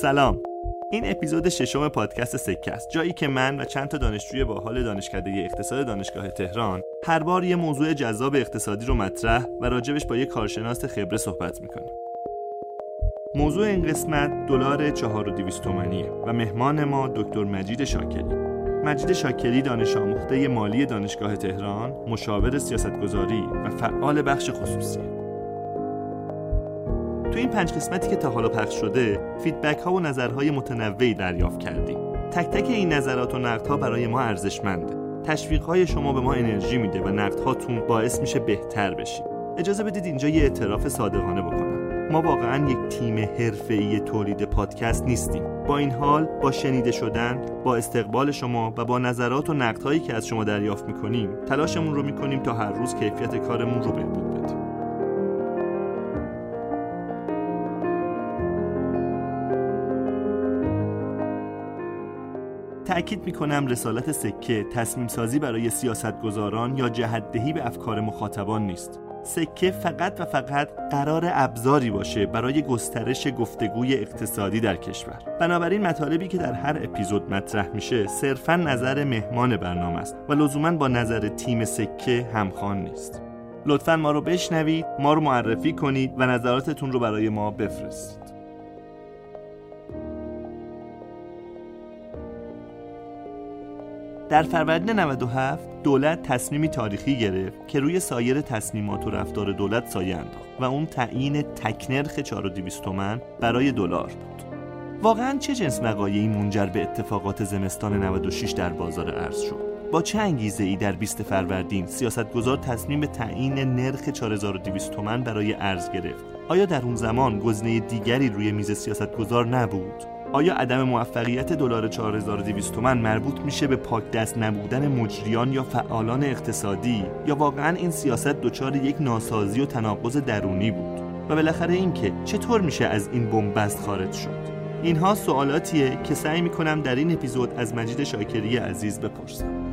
سلام. این اپیزود ششم پادکست سکه است جایی که من و چند تا دانشجوی باحال دانشکده اقتصاد دانشگاه تهران هر بار یه موضوع جذاب اقتصادی رو مطرح و راجبش با یه کارشناس خبره صحبت می‌کنیم. موضوع این قسمت دلار 4200 تومانیه و مهمان ما دکتر مجید شاکری. مجید شاکری دانش آموخته مالی دانشگاه تهران مشاور سیاستگذاری و فعال بخش خصوصی. تو این پنج قسمتی که تا حالا پخش شده فیدبک ها و نظرهای متنوعی دریافت کردیم. تک تک این نظرات و نقدها برای ما ارزشمنده. تشویق های شما به ما انرژی میده و نقد هاتون باعث میشه بهتر بشیم اجازه بدید اینجا یه اعتراف صادقانه بکنم. ما واقعا یک تیم حرفه‌ای تولید پادکست نیستیم. با این حال با شنیده شدن با استقبال شما و با نظرات و نقدهایی که از شما دریافت می‌کنیم تلاشمون رو می‌کنیم تا هر روز کیفیت کارمون رو بهبود تأکید می کنم رسالت سکه تصمیم سازی برای سیاستگزاران یا جهتدهی به افکار مخاطبان نیست. سکه فقط و فقط قرار ابزاری باشه برای گسترش گفتگوی اقتصادی در کشور. بنابراین مطالبی که در هر اپیزود مطرح میشه صرفا نظر مهمان برنامه است و لزوما با نظر تیم سکه همخوان نیست. لطفا ما رو بشنوید ما رو معرفی کنید و نظراتتون رو برای ما بفرستید. در فروردین 97 دولت تصمیمی تاریخی گرفت که روی سایر تصمیمات و رفتار دولت سایه انداخت و اون تعیین تکنرخ 4200 تومن برای دلار بود. واقعا چه جنس وقایعی منجر به اتفاقات زمستان 96 در بازار ارز شد؟ با چه انگیزه ای در 20 فروردین سیاستگزار تصمیم به تعیین نرخ 4200 تومن برای ارز گرفت؟ آیا در اون زمان گزینه دیگری روی میز سیاستگزار نبود؟ آیا عدم موفقیت دلار 4200 تومن مربوط میشه به پاک دست نبودن مجریان یا فعالان اقتصادی؟ یا واقعا این سیاست دچار یک ناسازی و تناقض درونی بود؟ و بالاخره اینکه چطور میشه از این بنبست خارج شد؟ اینها سوالاتیه که سعی می‌کنم در این اپیزود از مجید شاکری عزیز بپرسم.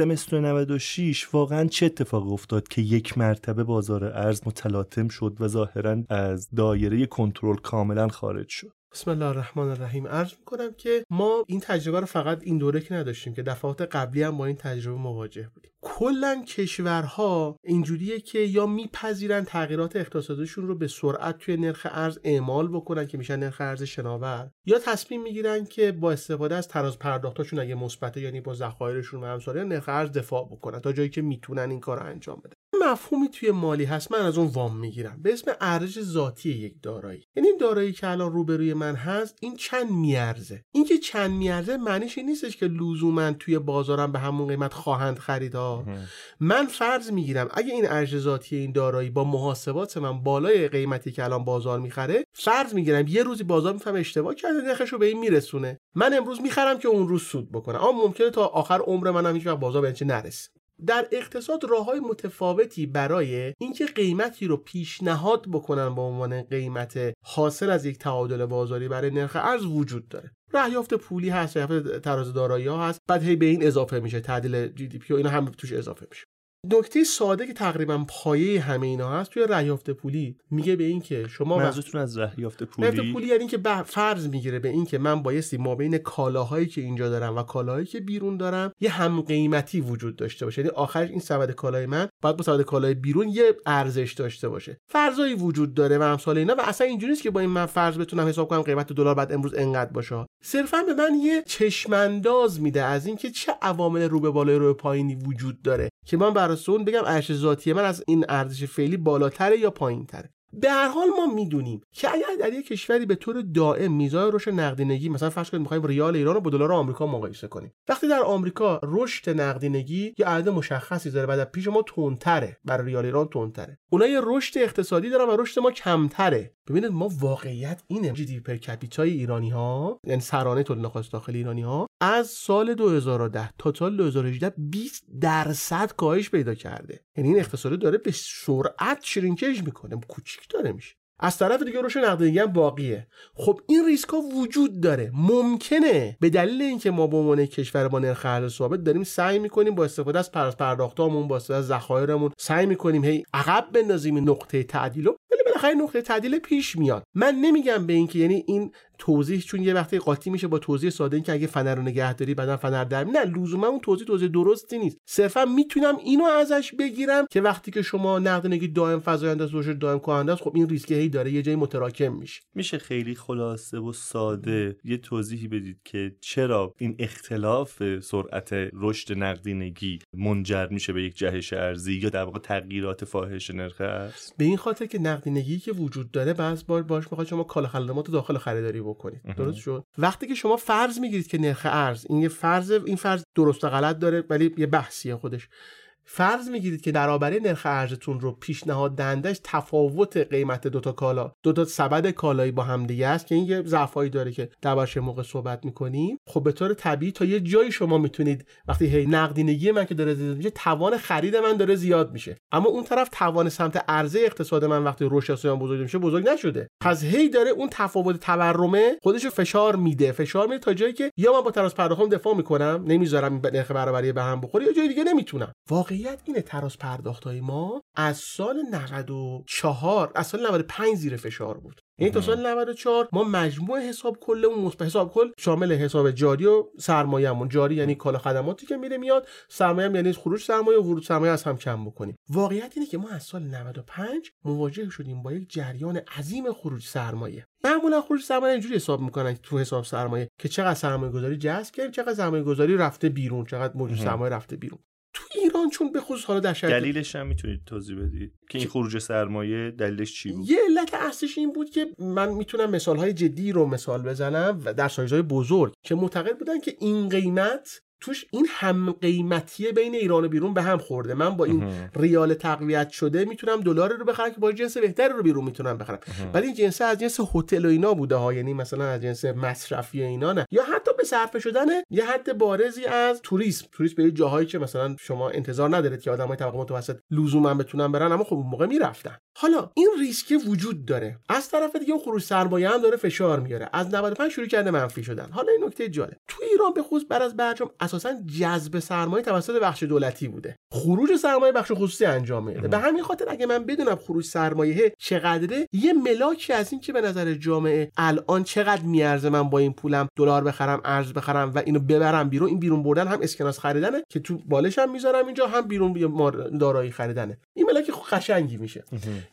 زمستون 96 واقعا چه اتفاق افتاد که یک مرتبه بازار ارز متلاطم شد و ظاهرا از دایره کنترل کاملا خارج شد؟ بسم الله الرحمن الرحیم. عرض می‌کنم که ما این تجربه رو فقط این دوره که نداشتیم که دفعات قبلی هم با این تجربه مواجه بودیم. کلا کشورها اینجوریه که یا میپذیرن تغییرات اقتصادیشون رو به سرعت توی نرخ ارز اعمال بکنن که میشن نرخ ارز شناور یا تصمیم می‌گیرن که با استفاده از تراز پرداختاشون اگه مثبته یعنی با ذخایرشون و همساریان نرخ ارز دفاع بکنن تا جایی که می‌تونن این کار رو انجام بدن. مفهومی توی مالی هست من از اون وام می‌گیرم. به اسم ارزش ذاتی یک دارایی. یعنی این دارایی که الان روبروی من هست این چند میارزه. اینکه چند میارزه معنیش این نیستش که لزوما توی بازارم به همون قیمت خواهند خرید. ها من فرض می‌گیرم اگه این ارزش ذاتی این دارایی با محاسبات من بالای قیمتی که الان بازار می‌خره فرض می‌گیرم یه روزی بازار میفهم اشتباه کرده نرخش رو به این میرسونه. من امروز می‌خرم که اون روز سود بکنه. اما ممکنه تا آخر عمر منم هیچ بازار به نرسه. در اقتصاد راه های متفاوتی برای اینکه قیمتی رو پیشنهاد بکنن به عنوان قیمت حاصل از یک تعادل بازاری برای نرخ ارز وجود داره. رهیافت پولی هست رهیافت تراز دارایی هست بعد هی به این اضافه میشه تعدیل جی دی پی و اینا هم توش اضافه میشه. نکته ساده که تقریبا پایه همه اینا هست توی رهیافت پولی میگه به این که شما منظورتون از رهیافت پولی؟ رهیافت پولی یعنی که فرض می‌گیره به این که من بایستی ما بین کالاهایی که اینجا دارم و کالاهایی که بیرون دارم یه هم قیمتی وجود داشته باشه. یعنی آخرش این سبد کالای من باید با سبد کالای بیرون یه ارزش داشته باشه. فرضایی وجود داره و امثال اینا و اصلا اینجوری نیست که با این من فرض بتونم حساب کنم قیمت دلار بعد امروز انقدر باشه. صرفا به من یه چشمانداز میده از اینکه چه عوامل رو به بالای رو به پایینی وجود داره که من بر بگم ارزش ذاتی من از این ارزش فعلی بالاتره یا پایینتره. به هر حال ما می‌دونیم که اگر در یک کشوری به طور دائم میزان رشد نقدینگی مثلا فرض کنید می‌خوایم ریال ایران رو با دلار آمریکا مقایسه کنیم. وقتی در آمریکا رشد نقدینگی یه عدد مشخصی داره و پیش ما تندتره برای ریال ایران تندتره. اونها یه رشد اقتصادی دارن و رشد ما کمتره. ببینید ما واقعیت اینه جی دی پر کپیتای ایرانی ها یعنی سرانه تولید ناخالص داخلی ایرانی ها از سال 2010 تا سال 2018 20 درصد کاهش پیدا کرده. یعنی این اقتصاد داره به سرعت شرینکیج می‌کنه کوچیک داره میشه. از طرف دیگه روش نقدینگی هم باقیه. خب این ریسک ها وجود داره. ممکنه به دلیل اینکه ما به عنوان کشور با نرخ ارز ثابت داریم سعی می‌کنیم با استفاده از پرداخت پرداختامون با استفاده از ذخایرمون سعی می‌کنیم هی عقب بندازیم نقطه تعدیل ولی بالاخره نقطه تعدیل پیش میاد. من نمیگم به اینکه یعنی این توضیح چون یه وقتی قاطی میشه با توضیح ساده این که اگه فنر رو نگهداری بعدا فنر در نه لزوما اون توضیح توضیح درستی نیست. صرفا می‌تونم اینو ازش بگیرم که وقتی که شما نقدینگی دائم فزاینده است رشد دائم کننده است خب این ریسک هی داره یه جایی متراکم میشه. میشه خیلی خلاصه و ساده یه توضیحی بدید که چرا این اختلاف سرعت رشد نقدینگی منجر میشه به یک جهش ارزی یا در واقع تغییرات فاحش نرخ ارز به این خاطر که نقدینگی که وجود داره بعض بار باش می‌خواد شما کالا خدمات داخل خریداری بکنید. درست شد؟ وقتی که شما فرض می‌گیرید که نرخ ارز این یه فرض این فرض درست و غلط داره ولی یه بحثیه خودش. فرض می‌گیرید که درآوری نرخ ارزتون رو پیشنهاد دهندش تفاوت قیمت دوتا کالا. دوتا سبد کالایی با هم دیگه است که این یه ضعفایی داره که دربارش موقع صحبت می‌کنیم. خب به طور طبیعی تا یه جایی شما می‌تونید وقتی هی نقدینگی من که داره زیاد میشه توان خرید من داره زیاد میشه. اما اون طرف توان سمت عرضه اقتصاد من وقتی رشد بزرگ میشه بزرگ نشده. پس هی داره اون تفاوت تورمه خودش فشار میده. فشار میده تا جایی که یا من با تراز پرداختم دفاع می‌کنم نمی‌ذارم نرخ برابری به هم بخوره یا جای دیگه نمی‌تونم. واقعی واقعیت اینه تراز پرداخت های ما از سال 94 از سال 95 زیر فشار بود. یعنی تا سال 94 ما مجموع حساب کل اون حساب کل شامل حساب جاری و سرمایه‌مون. جاری یعنی کالا خدماتی که میره میاد سرمایه هم یعنی خروج سرمایه و ورود سرمایه از هم کم بکنیم. واقعیت اینه که ما از سال 95 مواجه شدیم با یک جریان عظیم خروج سرمایه. معمولا خروج سرمایه اینجوری حساب می‌کنن تو حساب سرمایه که چقدر سرمایه گذاری جذب کردیم چقدر سرمایه گذاری رفته بیرون چقدر موجود سرمایه رفته بیرون. تو ایران چون به خصوص حالا در دلیلش هم می‌تونید توضیح بدید که این خروج سرمایه دلیلش چی بود؟ یه علت اصلیش این بود که من می‌تونم مثال های جدی رو مثال بزنم و در سایزهای بزرگ که معتقد بودن که این قیمت توش این هم قیمتی بین ایران و بیرون به هم خورده. من با این ریال تقویت شده می‌تونم دلار رو بخرم که با جنس بهتری رو بیرون می‌تونم بخرم. ولی این جنس از جنس هتل و اینا بوده ها. یعنی مثلا از جنس مصرفی اینا نه. یا حتی به صرفه شدن یه حد بارزی از توریسم. توریسم به جاهایی که مثلا شما انتظار ندارید که آدمای طبقه متوسط لزوما بتونن برن اما خب اون موقع می‌رفتن. حالا این ریسک وجود داره. از طرف دیگه اون خروج سرمایه هم داره فشار میاره. از 95 شروع کرده منفی شدن. حالا این نکته جالب. تو ایران به خصوص بعد از برجام اساسا جذب سرمایه توسط بخش دولتی بوده. خروج سرمایه بخش خصوصی انجام میده. به همین خاطر اگه من بدونم خروج سرمایه چقدره یه ملاکی از این که به نظر جامعه الان چقدر میارزه من با این پولم دلار بخرم ارز بخرم و اینو ببرم بیرون این بیرون بردن هم اسکناس خریدنه که تو بالش هم می‌ذارم اینجا هم بیرون دارایی خریدنه. این ملاک قشنگی میشه.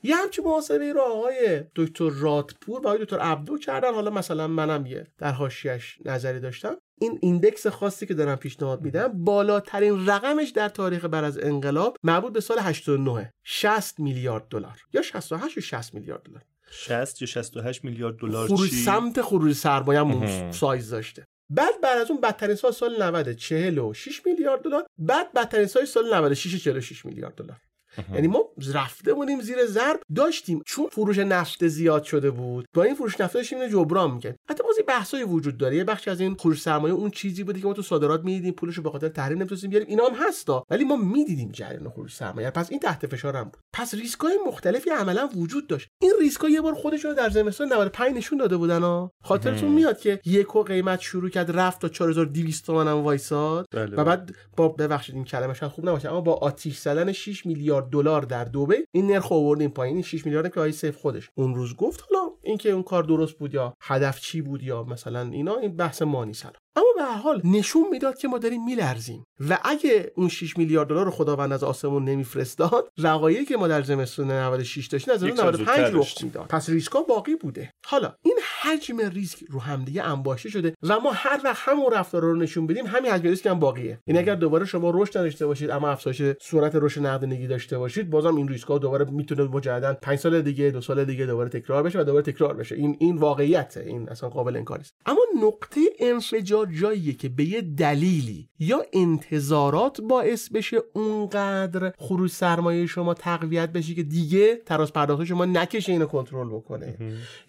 یه همچین محاسبه رو آقای دکتر رادپور و آقای دکتر عبدو کردن. حالا مثلا منم یه در حاشیه‌اش نظری داشتم. این index خاصی که دارم پیشنهاد میدم بالاترین رقمش در تاریخ بعد از انقلاب مربوط به سال 89 60 میلیارد دلار. یا 68 و 60 میلیارد دلار. 60 یا 68 میلیارد دلار خروج سمت خروج سرمایه سایز داشته. بعد بعد از اون بدترین سال سال 90 46 میلیارد دلار. بعد بدترین سال سال 96 46 میلیارد دلار. یعنی ما رفته بودیم زیر ضرب داشتیم. چون فروش نفت زیاد شده بود با این فروش نفت داشتیم اینو جبران می‌کرد حتی بازی بحثای وجود داره. یه بخشی از این خروج سرمایه اون چیزی بودی که ما تو صادرات می‌دیدیم پولشو به خاطر تحریم نمی‌تونستیم بیاریم. اینا هم هستا. ولی ما می‌دیدیم جریان خروج سرمایه. پس این تحت فشار هم بود. پس ریسکای مختلفی عملا وجود داشت. این ریسکا یه بار خودشون در زمستان 95 نشون داده بودن ها خاطرتون میاد که یهو قیمت شروع کرد رفت تا 4200 تومن هم وایساد. بله و بعد با ببخشید این کلمه شاید خوب نباشه اما با آتیش زدن 6 میلیارد دلار در دبی این نرخ آوردیم پایین 6 میلیارد که آقای سیف خودش. اون روز گفت حالا اینکه اون کار درست بود یا هدف چی بود یا مثلا اینا این بحث ما نیست اما به هر حال نشون می‌داد که ما داریم میلرزیم. و اگه اون 6 میلیارد دلار رو خداوند از آسمون نمیفرستاد رقایقی که ما در زمستون 96 داشتیم از 95 رخ می‌داد. پس ریسکا باقی بوده. حالا این حجم ریسک رو همدیگه انباشته شده و ما هر وقت همون رفتار رو نشون بدیم همین حجم ریسک هم باقیه. یعنی اگر دوباره شما رشد نداشته باشید اما افزایش صورت رشد نقدینگی داشته باشید بازم این ریسک ها دوباره می‌تونه مجددا 5 سال دیگه دو سال دیگه دوباره تکرار بشه و دوباره تکرار بشه. این این واقعیت این اصلا قابل انکار نیست اما نقطه انفجار جاییه که به یه دلیلی یا انتظارات باعث بشه اونقدر خروج سرمایه شما تقویت بشه که دیگه تراز پرداخت شما نکشه اینو کنترل بکنه.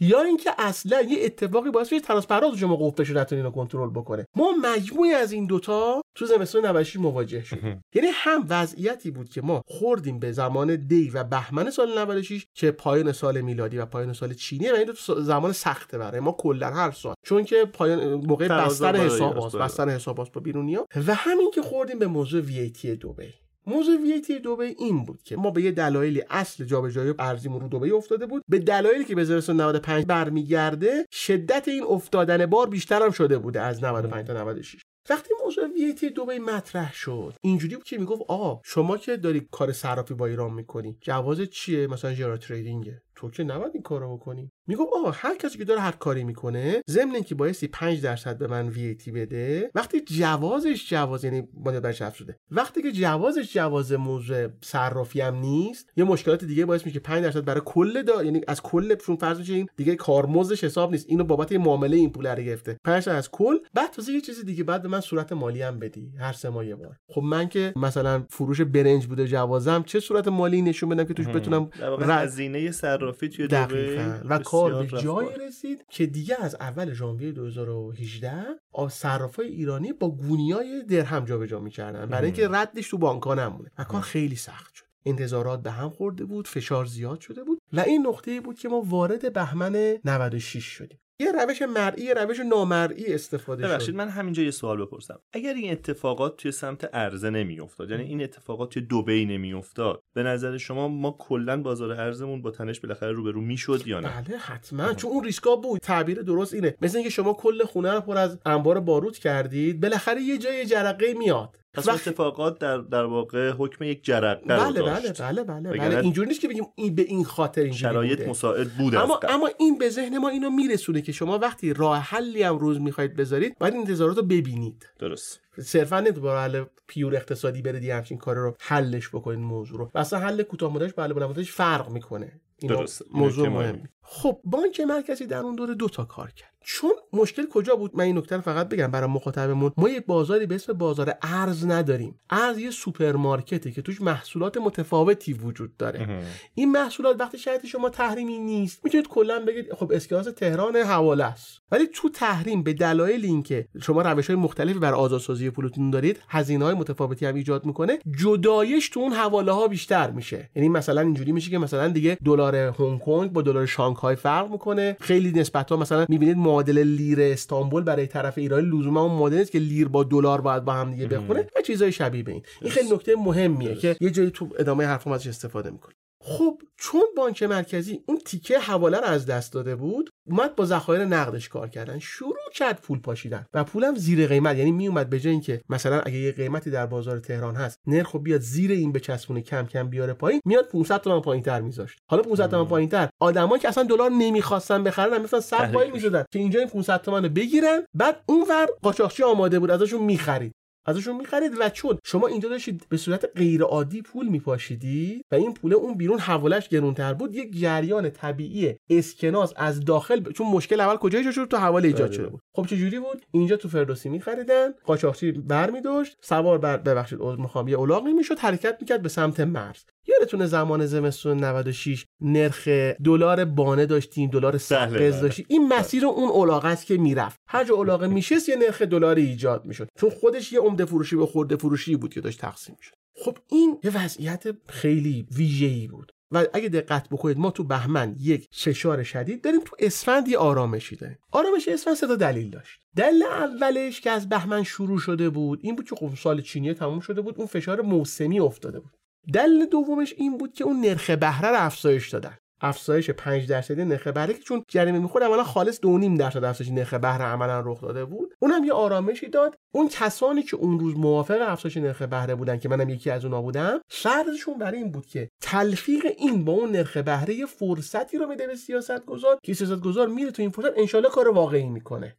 یا اینکه اصلا یه اتفاقی باعث بشه تراز پرداخت شما قفل بشه نتونه اینو کنترل بکنه. ما مجموعی از این دوتا تو زمستون 96 مواجه شدیم. یعنی هم وضعیتی بود که ما خوردیم به زمان دی و بهمن سال 96 که پایان سال میلادی و پایان سال چینی و این دو زمان سخته برای ما کلا هر سال. چون که پایان موقع بستر حساب بستر حساب با بیرونیا و همین که خوردیم به موضوع ویتی دبی موضوع ویتی دبی این بود که ما به یه دلایلی اصل جابجایی ارزیمون رو دبی افتاده بود. به دلایلی که به 1995 برمیگرده شدت این افتادن بار بیشتر هم شده بوده از 95 تا 96 وقتی موضوع ویتی دبی مطرح شد اینجوری بود که می‌گفت آ شما که داری کار صرافی با ایران می‌کنی جواز چیه؟ مثلا جرا تریدینگه. تو که نباید این کارو بکنی. می‌گفت آه هر کسی که داره هر کاری می‌کنه ضمن اینکه بایستی 5 درصد به من وی بده وقتی جوازش جواز یعنی باید برش شده وقتی که جوازش جواز موضوع صرافی هم نیست یه مشکلات دیگه باعث میشه 5 درصد برای کل دا یعنی از کل چون فرض میشه این دیگه کارمزدش حساب نیست. اینو بابت معامله این پول رو گرفته. 5 از کل. بعد تازه یه چیز دیگه بعد به من صورت مالی هم بدی هر سه ماه یه بار. خب من که مثلا فروش برنج بوده جوازم چه صورت مالی نشون بدم که توش بتونم هزینه صرافی توی و کار به جایی رسید که دیگه از اول ژانویه 2018 صرافای ایرانی با گونیای درهم جابجا می‌کردن. برای اینکه ردش تو بانک‌ها نمونه. و کار خیلی سخت شد. انتظارات به هم خورده بود فشار زیاد شده بود. و این نقطه بود که ما وارد بهمن 96 شدیم. یه روش مرئی یه روش نامرئی استفاده شد. ببخشید من همینجا یه سوال بپرسم. اگر این اتفاقات توی سمت ارزه نمیافتاد یعنی این اتفاقات توی دبی نمیافتاد به نظر شما ما کلا بازار ارزمون با تنش بالاخره روبرو می‌شد یا نه؟ بله حتما. چون اون ریسکا بود. تعبیر درست اینه. مثل اینکه شما کل خونه رو پر از انبار باروت کردید بالاخره یه جای جرقه میاد. پس اتفاقات در در واقع حکم یک جرقه بله بله بله بله بله. اینجوری نیست که بگیم این به این خاطر اینجوری شرایط بوده. مساعد بود اما اما این به ذهن ما اینو میرسونه که شما وقتی راه حلی هم روز می‌خواید بذارید باید انتظارات رو ببینید. درست. صرفا نمی‌تونید با حل پیور اقتصادی برید یه همچین کار رو حلش بکنید موضوع رو. اصلا حل کوتاه مدتش بله بلند فرق می‌کنه. درست. موضوع مهم خب بانک مرکزی در اون دوره دو تا کار کرد. چون مشکل کجا بود؟ من این نکته فقط بگم برای مخاطبمون. ما یه بازاری به اسم بازار ارز نداریم. ارز یه سوپرمارکته که توش محصولات متفاوتی وجود داره. این محصولات وقتی شرط شما تحریمی نیست می‌تونید کلا بگید خب اسکناس تهران حواله است. ولی تو تحریم به دلایل اینکه شما روش های مختلفی بر آزادسازی پولتون دارید هزینه های متفاوتی هم ایجاد می‌کنه جدایش تو اون حواله ها بیشتر میشه. یعنی مثلا اینجوری میشه که مثلا دیگه دلار هنگ کنگ با دلار شانگهای فرق می‌کنه. خیلی نسبت ها مثلا می‌بینید معادل لیر استانبول برای طرف ایران لزوما اون معادلی که لیر با دلار باید با هم دیگه بخونه و چیزای شبیه به این. این خیلی نکته مهمیه که یه جایی تو ادامه حرفم ازش استفاده می‌کنه. خب چون بانک مرکزی اون تیکه حواله رو از دست داده بود اومد با ذخایر نقدش کار کردن. شروع کرد پول پاشیدن و پولم زیر قیمت. یعنی می اومد به جای اینکه مثلا اگه یه قیمتی در بازار تهران هست نرخ بیاد زیر این به چسبونه کم کم بیاره پایین میاد 500 تومن پایینتر میذاشت. حالا 500 تومن پایینتر. آدمایی که اصلا دلار نمی‌خواستن بخرن مثلا 100 پایین می‌شدن که اینجا این 500 تومن رو بگیرن. بعد اونور قاچاقچی آماده بود ازشون می‌خرید. ازشون می‌خرید و چون شما اینجا داشتید به صورت غیر عادی پول میپاشیدی و این پول اون بیرون حوالش گرونتر بود یک جریان طبیعی اسکناس از داخل چون مشکل اول کجا ایجاد شد؟ تو حواله ایجاد شده بود. خب چه جوری بود؟ اینجا تو فردوسی میخریدن قاچاقچی برمیداشت سوار بر ببخشید می‌خوام یه الاغی می‌شد حرکت می‌کرد به سمت مرز. یادتونه زمان زمستون 96 نرخ دلار بانه داشتیم دلار سقز داشتیم. این مسیر اون الاغه است که می‌رفت. هر جا الاغه میشست یه نرخ دلاری ایجاد می‌شد. چون خودش یه عمده فروشی به خورده فروشی بود که داشت تقسیم می‌شد. خب این یه وضعیت خیلی ویژه‌ای بود. و اگه دقت بکنید ما تو بهمن یک فشار شدید داریم تو اسفند یه آرامشی داریم. آرامش اسفند سه تا دلیل داشت. دلیل اولش که از بهمن شروع شده بود این بود که خب سال چینی تموم شده بود اون فشار موسمی افتاده بود. دلیل دومش این بود که اون نرخ بهره رو افزایش دادن. افزایش 5 درصدی نرخ بهره که چون جریمه می‌خورد عملا خالص 2.5 درصد افزایش نرخ بهره عملا رخ داده بود. اونم یه آرامشی داد. اون کسانی که اون روز موافق افزایش نرخ بهره بودن که منم یکی از اونها بودم شرطشون برای این بود که تلفیق این با اون نرخ بهره فرصتی رو میده به سیاست گذار که سیاست گذار میره تو این فرصت انشالله کار واقعی می‌کنه.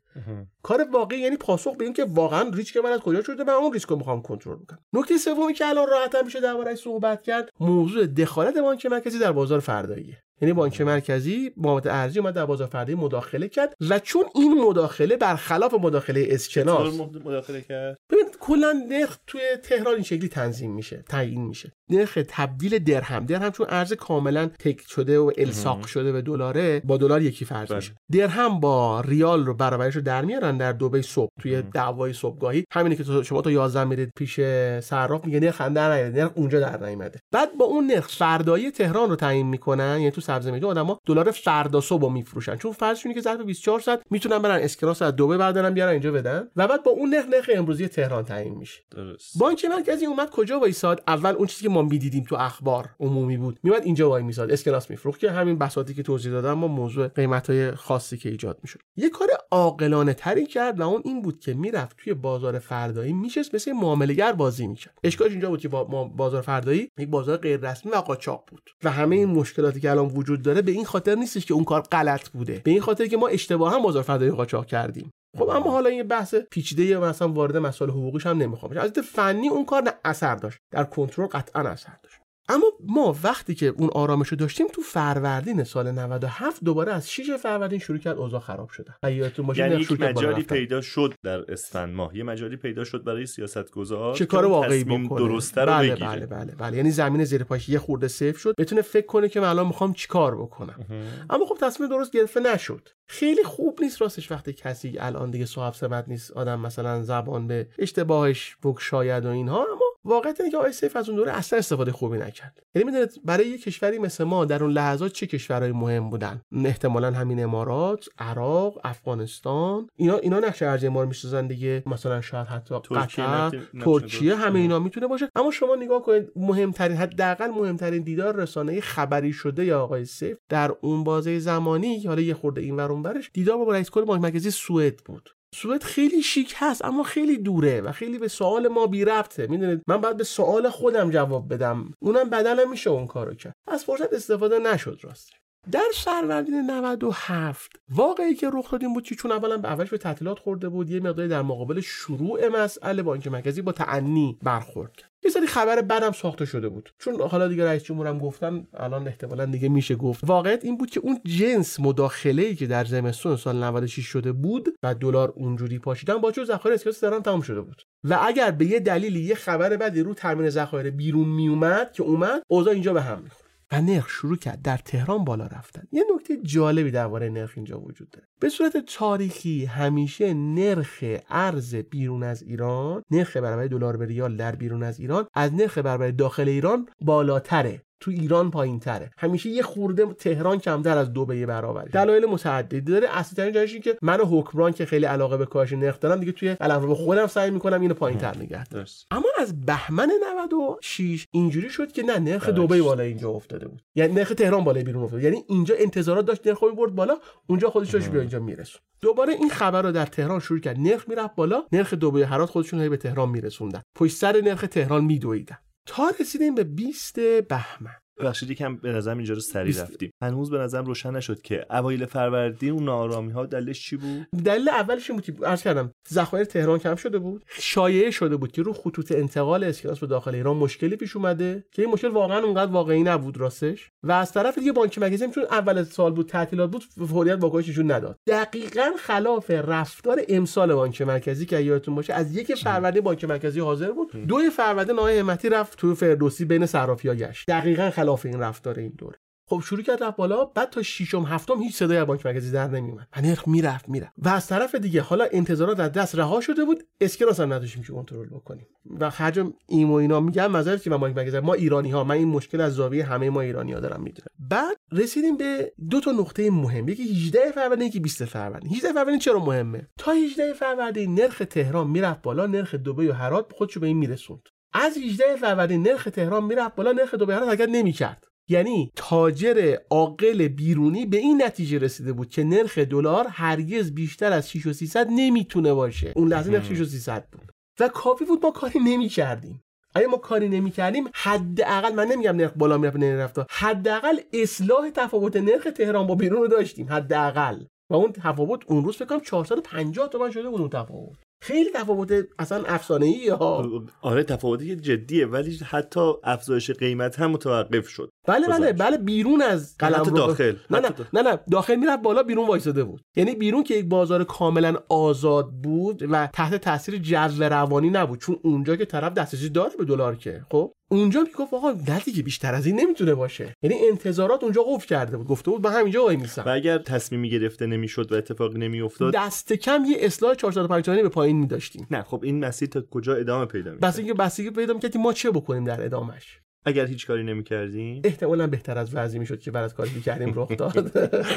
کار واقعی یعنی پاسخ به که واقعا ریسک من از کجا شده من اون ریسک رو می‌خوام کنترل کنم نکته سومی که الان راحت میشه درباره‌اش صحبت کرد موضوع دخالت بانک مرکزی در بازار فرداییه. یعنی بانک مرکزی معاملات ارزی اومد در بازار فردی مداخله کرد و چون این مداخله برخلاف مداخله اسکناس مداخله کرد؟ ببینید کلا نرخ توی تهران این شکلی تنظیم میشه تعیین میشه. نرخ تبدیل درهم درهم چون ارز کاملا تک شده و الساق شده به دلاره با دلار یکی فرض میشه. درهم با ریال رو برابرش رو در میارن در دبی صبح توی دعوای صبحگاهی. همینه که شما تا 11 میرید پیش صراف میگه نرخ در نرخ اونجا در نیومده بعد با اون نرخ فردایی تهران رو تعیین می‌کنن یعنی تو سبز میدون آدما دلار فردا صبح میفروشن. چون فرضشونه که ظرف 24 ساعت می‌تونن برن اسکناس از دبی بردارن بیارن اینجا بدن و بعد با اون نرخ نرخ امروزی تهران تعیین میشه. درست. بانک مرکزی اومد کجا وایساد؟ اول اون چیزی که ما می‌دیدیم تو اخبار عمومی بود. میومد اینجا وای میساد اسکناس میفروخت که همین بساطی که توضیح دادم ما موضوع قیمت های خاصی که ایجاد می‌شد. یه کار عاقلانه تری کرد و اون این بود که می‌رفت توی بازار فردایی میشست مثل معاملهگر بازی می‌کرد. اشکالش اینجا بود که با بازار فردایی یک بازار غیر رسمی و قاچاق بود. و همه این مشکلاتی که الان وجود داره به این خاطر نیستش که اون کار غلط بوده. به این خاطر که ما اشتباها بازار فردایی قاچاق کردیم. خب اما حالا این بحث پیچیده یا مثلا وارد مسائل حقوقیش هم نمی‌خوام از فنی اون کار اثر داشت. در کنترل قطعا اثر داشت. اما ما وقتی که اون آرامش رو داشتیم تو فروردین سال 97 دوباره از 6 فروردین شروع کرد اوضاع خراب یادتون باشه یعنی یک مجالی پیدا شد در اسفند ماه. یه مجالی پیدا شد برای سیاستگزار چه کار واقعی بکنه. درسته رو بله, بله بله بله. یعنی زمین زیر پاش یه خورده سیف شد. بتونه فکر کنه که من الان می‌خوام چیکار بکنم. اما خب تصمیم درست گرفته نشد. خیلی خوب نیست راستش وقتی کسی الان دیگه صاحب ثبت نیست آدم مثلا زبان به اشتباهش بگشاید و اینها اما واقعیت اینه که آقای سیف از اون دوره اصلا استفاده خوبی نکرد. یعنی می‌دونید برای یه کشوری مثل ما در اون لحظات چه کشورهای مهم بودن؟ احتمالا همین امارات عراق افغانستان. اینا اینا نقش ارزی ما رو می‌سازن دیگه. مثلا شاید حتی قطر ترکیه همه اینا می‌تونه باشه. اما شما نگاه کنید مهمترین حداقل مهمترین دیدار رسانه خبری شده یا آقای سیف در اون بازه زمانی حالا یه خورده این ور برش دیدار با رئیس کل بانک مرکزی سوئد بود. سوئد خیلی شیک هست اما خیلی دوره و خیلی به سوال ما بی ربطه. می‌دونید من باید به سوال خودم جواب بدم. اونم بدنم میشه اون کارو کرد. از فرصت استفاده نشد راسته در فروردین 97 واقعی که رخ داد این بود که چون اولا به اولش به تعطیلات خورده بود یه مقداری در مقابل شروع مسئله بانک مرکزی با تعنی برخورد کرد. یه سری خبر بدم ساخته شده بود. چون حالا دیگه رئیس جمهورم گفتن الان احتمالا دیگه میشه گفت. واقعیت این بود که اون جنس مداخله ای که در زمستون سال 96 شده بود و دلار اونجوری پاشیدن با چون ذخایر اسکناس تهران تمام شده بود. و اگر به یه دلیلی یه خبر بدی رو تامین ذخایر بیرون میومد که اومد اوضاع اینجا به هم می‌خورد. و نرخ شروع کرد در تهران بالا رفتن. یه نکته جالبی درباره نرخ اینجا وجود داره. به صورت تاریخی همیشه نرخ ارز بیرون از ایران نرخ برابر دلار به ریال در بیرون از ایران از نرخ برابر داخل ایران بالاتره. تو ایران پایین تره همیشه یه خورده تهران کمتر از دو به برابری دلایل متعددی داره. اصلی ترین جایش که من حکمران که خیلی علاقه به کاهش نرخ دارم دیگه توی به خودم سعی می‌کنم اینو پایین تر نگه اما از بهمن 96 اینجوری شد که نه نرخ دبی بالا اینجا افتاده بود. یعنی نرخ تهران بالا بیرون افتاد یعنی اینجا انتظارات داشت نرخ برد بالا اونجا خودش داشت بیا اینجا میرسون دوباره این خبر رو در تهران شروع کرد. نرخ می‌رفت بالا نرخ دبی هرات خودشون به تهران میرسوندن. پشت سر نرخ تهران میدویدن. تا رسیدیم به 20 بهمن. ببخشید یکم به نظرم اینجا رو سریع رفتیم. هنوز به نظرم روشن نشد که اوایل فروردین اون نارامی ها دلش چی بود؟ دلیل اولش این بود که عرض کردم ذخایر تهران کم شده بود. شایعه شده بود که رو خطوط انتقال اسکناس به داخل ایران مشکلی پیش اومده که این مشکل واقعا اونقدر واقعی نبود راستش. و از طرف دیگه بانک مرکزی چون اول سال بود تعطیلات بود فوریت واکنششون نداد. دقیقا خلاف رفتار امسال بانک مرکزی که یادتون باشه از یک فروردین بانک مرکزی حاضر بود دو فروردین آقای همتی رفت تو فردوسی بین صرافی‌ها گشت. دقیقا خلاف این رفتار این دوره. خب شروع کرد رفت بالا بعد تا ششم هفتم هیچ صدای بانک مرکزی در نمیومد و نرخ می‌رفت می‌رفت. و از طرف دیگه حالا انتظارات از دست رها شده بود. اسکناس هم نداشتیم که کنترل بکنیم. و حجم این و اینا میگم نظر که بانک مرکزی. ما ایرانی ها من این مشکل از زاویه همه ما ایرانی ها دارم می‌دونم. بعد رسیدیم به دو تا نقطه مهم. یکی 18 فروردین یکی 20 فروردین. 18 فروردین چرا مهمه؟ تا 18 فروردین نرخ تهران می‌رفت بالا نرخ دبی و هرات خودشو به این میرسوند. از 18 فروردین نرخ تهران می‌رفت بالا نرخ دبی هرات حرکت نمی‌کرد. یعنی تاجر عاقل بیرونی به این نتیجه رسیده بود که نرخ دلار هرگز بیشتر از 6 و 300 نمی‌تونه باشه. اون لحظه نرخ 6 و 300 بود. و کافی بود ما کاری نمی‌کردیم. اگه ما کاری نمی‌کردیم حداقل من نمیگم نرخ بالا می‌رفت نرفت حداقل اصلاح تفاوت نرخ تهران با بیرون رو داشتیم. حداقل. و اون تفاوت اون روز فکر کنم 450 تومن شده بود اون تفاوت. خیلی تفاوت اصلا افسانه ای ها آره تفاوتی جدیه ولی حتی افزایش قیمت هم متوقف شد. بله بله بله بیرون از قلم داخل نه نه, نه نه داخل می‌رفت بالا بیرون وایساده بود. یعنی بیرون که یک بازار کاملا آزاد بود و تحت تاثیر جو روانی نبود چون اونجا که طرف دسترسی داره به دلار که خب؟ اونجا می‌گفت آقا نه دیگه بیشتر از این نمی‌تونه باشه. یعنی انتظارات اونجا قفل کرده بود. گفته بود من همینجا وای میسم. و اگر تصمیمی گرفته نمی‌شد و اتفاقی نمیافتاد؟ دست کم یه اصلاح 450 به پایین میداشتیم. نه خب این مسیر تا کجا ادامه پیدا می‌کنه؟ بس اینکه بسیگی پیدا می‌کردیم ما چه بکنیم در ادامش اگر هیچ کاری نمی‌کردیم احتمالا بهتر از وضعی می‌شد که از کاری کردیم رخ داد.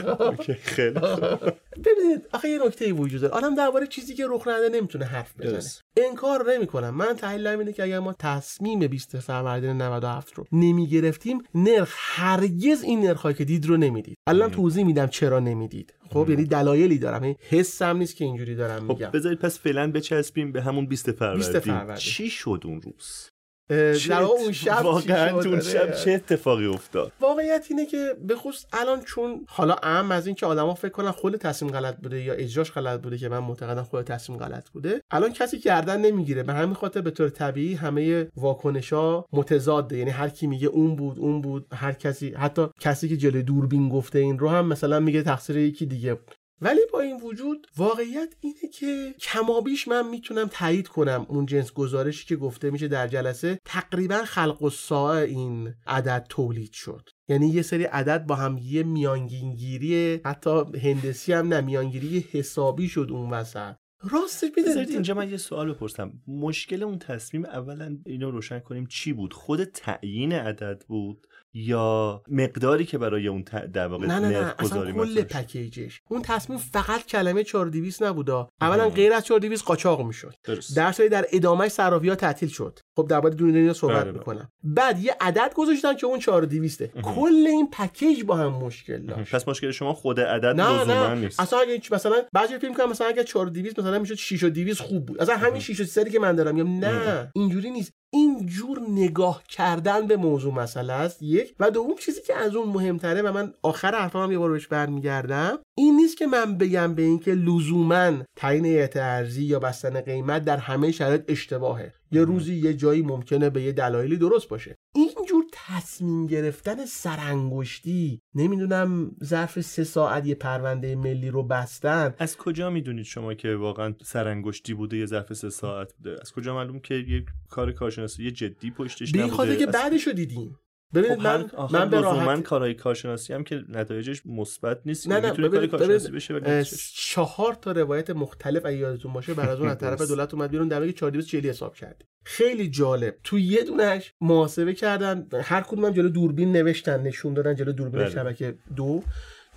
خیلی ببینید آخه یه نکته وجود داره آدم درباره چیزی که رخ نده نمی‌تونه حرف بزنه. انکار نمی‌کنم. من تحلیلم اینه که اگر ما تصمیم 20 فروردین 97 رو نمی‌گرفتیم نرخ هرگز این نرخایی که دید رو نمی‌دید. الان توضیح میدم چرا نمی‌دید. خب یعنی دلایلی دارم. یعنی حسم نیست که اینجوری دارم خب میگم. بذارید پس فعلا بچسبیم به همون 20 فروردین. 20 فروردین. چی شد اون روز؟ در اون شب واقعا؟ اون شب آره. چه اتفاقی افتاد واقعیت اینه که به خصوص الان چون حالا اهم از این که آدما فکر کنن خود تصمیم غلط بوده یا اجراش غلط بوده که من معتقدم خود تصمیم غلط بوده الان کسی گردن نمی‌گیره به همین خاطر به طور طبیعی همه واکنش ها متضاده یعنی هر کی میگه اون بود اون بود هر کسی حتی کسی که جلوی دوربین گفته این رو هم مثلا میگه تقصیر یکی دیگه بود ولی با این وجود واقعیت اینه که کمابیش من می‌تونم تایید کنم اون جنس گزارشی که گفته میشه در جلسه. تقریبا خلق و ساعه این عدد تولید شد. یعنی یه سری عدد با هم یه میانگینگیری حتی هندسی هم نه میانگیری حسابی شد اون وسط. راستش بذارید اینجا من یه سوال بپرسم. مشکل اون تصمیم اولا اینو روشن کنیم چی بود؟ خود تعیین عدد بود؟ یا مقداری که برای اون در واقع نه نه نه اصلا کل؟ پکیجش. اون تصمیم فقط کلمه 4200 نبودا. اولا غیر از 4200 قاچاق می‌شد. درست. در در ادامه صرافی ها تعطیل شد. خب درباره دونه دونه صحبت بله، بله. می‌کنم. بعد یه عدد گذاشتن که اون 4200 کل این پکیج با هم مشکل داشت. پس مشکل شما خود عدد نه نه. نیست. اصلا اگه مثلا بعضی فیلم کنم مثلا اگه 4200 مثلا می‌شد 6200 خوب بود. اصلا همین 6 که من دارم میگم نه. اینجوری نیست. این جور نگاه کردن به موضوع مسئله است یک. و دوم چیزی که از اون مهمتره و من آخر حرفام یه بار بهش برمیگردم این نیست که من بگم به اینکه لزوما تعیین هیئت ارزی یا بستن قیمت در همه شرایط اشتباهه. یه روزی یه جایی ممکنه به یه دلایلی درست باشه. تصمیم گرفتن سرانگشتی نمی‌دونم ظرف سه ساعت یه پرونده ملی رو بستن. از کجا می‌دونید شما که واقعا سرانگشتی بوده یه ظرف سه ساعت بوده؟ از کجا معلوم که یک کار کارشناسی جدی پشتش به نبوده؟ خاطر که بعدش رو دیدیم. ببینید خب من من به من راحتی کارهای کارشناسی هم که نتایجش مثبت نیست نه نه می‌تونه کاری کارشناسی بشه ولی چهار تا روایت مختلف اگه یادتون باشه بعد از اون از طرف. دولت اومد بیرون در واقع 4240 حساب کرد خیلی جالب تو یه دونش محاسبه کردن هر کدوم هم جلو دوربین نوشتن نشون دادن جلو دوربین بله. شبکه دو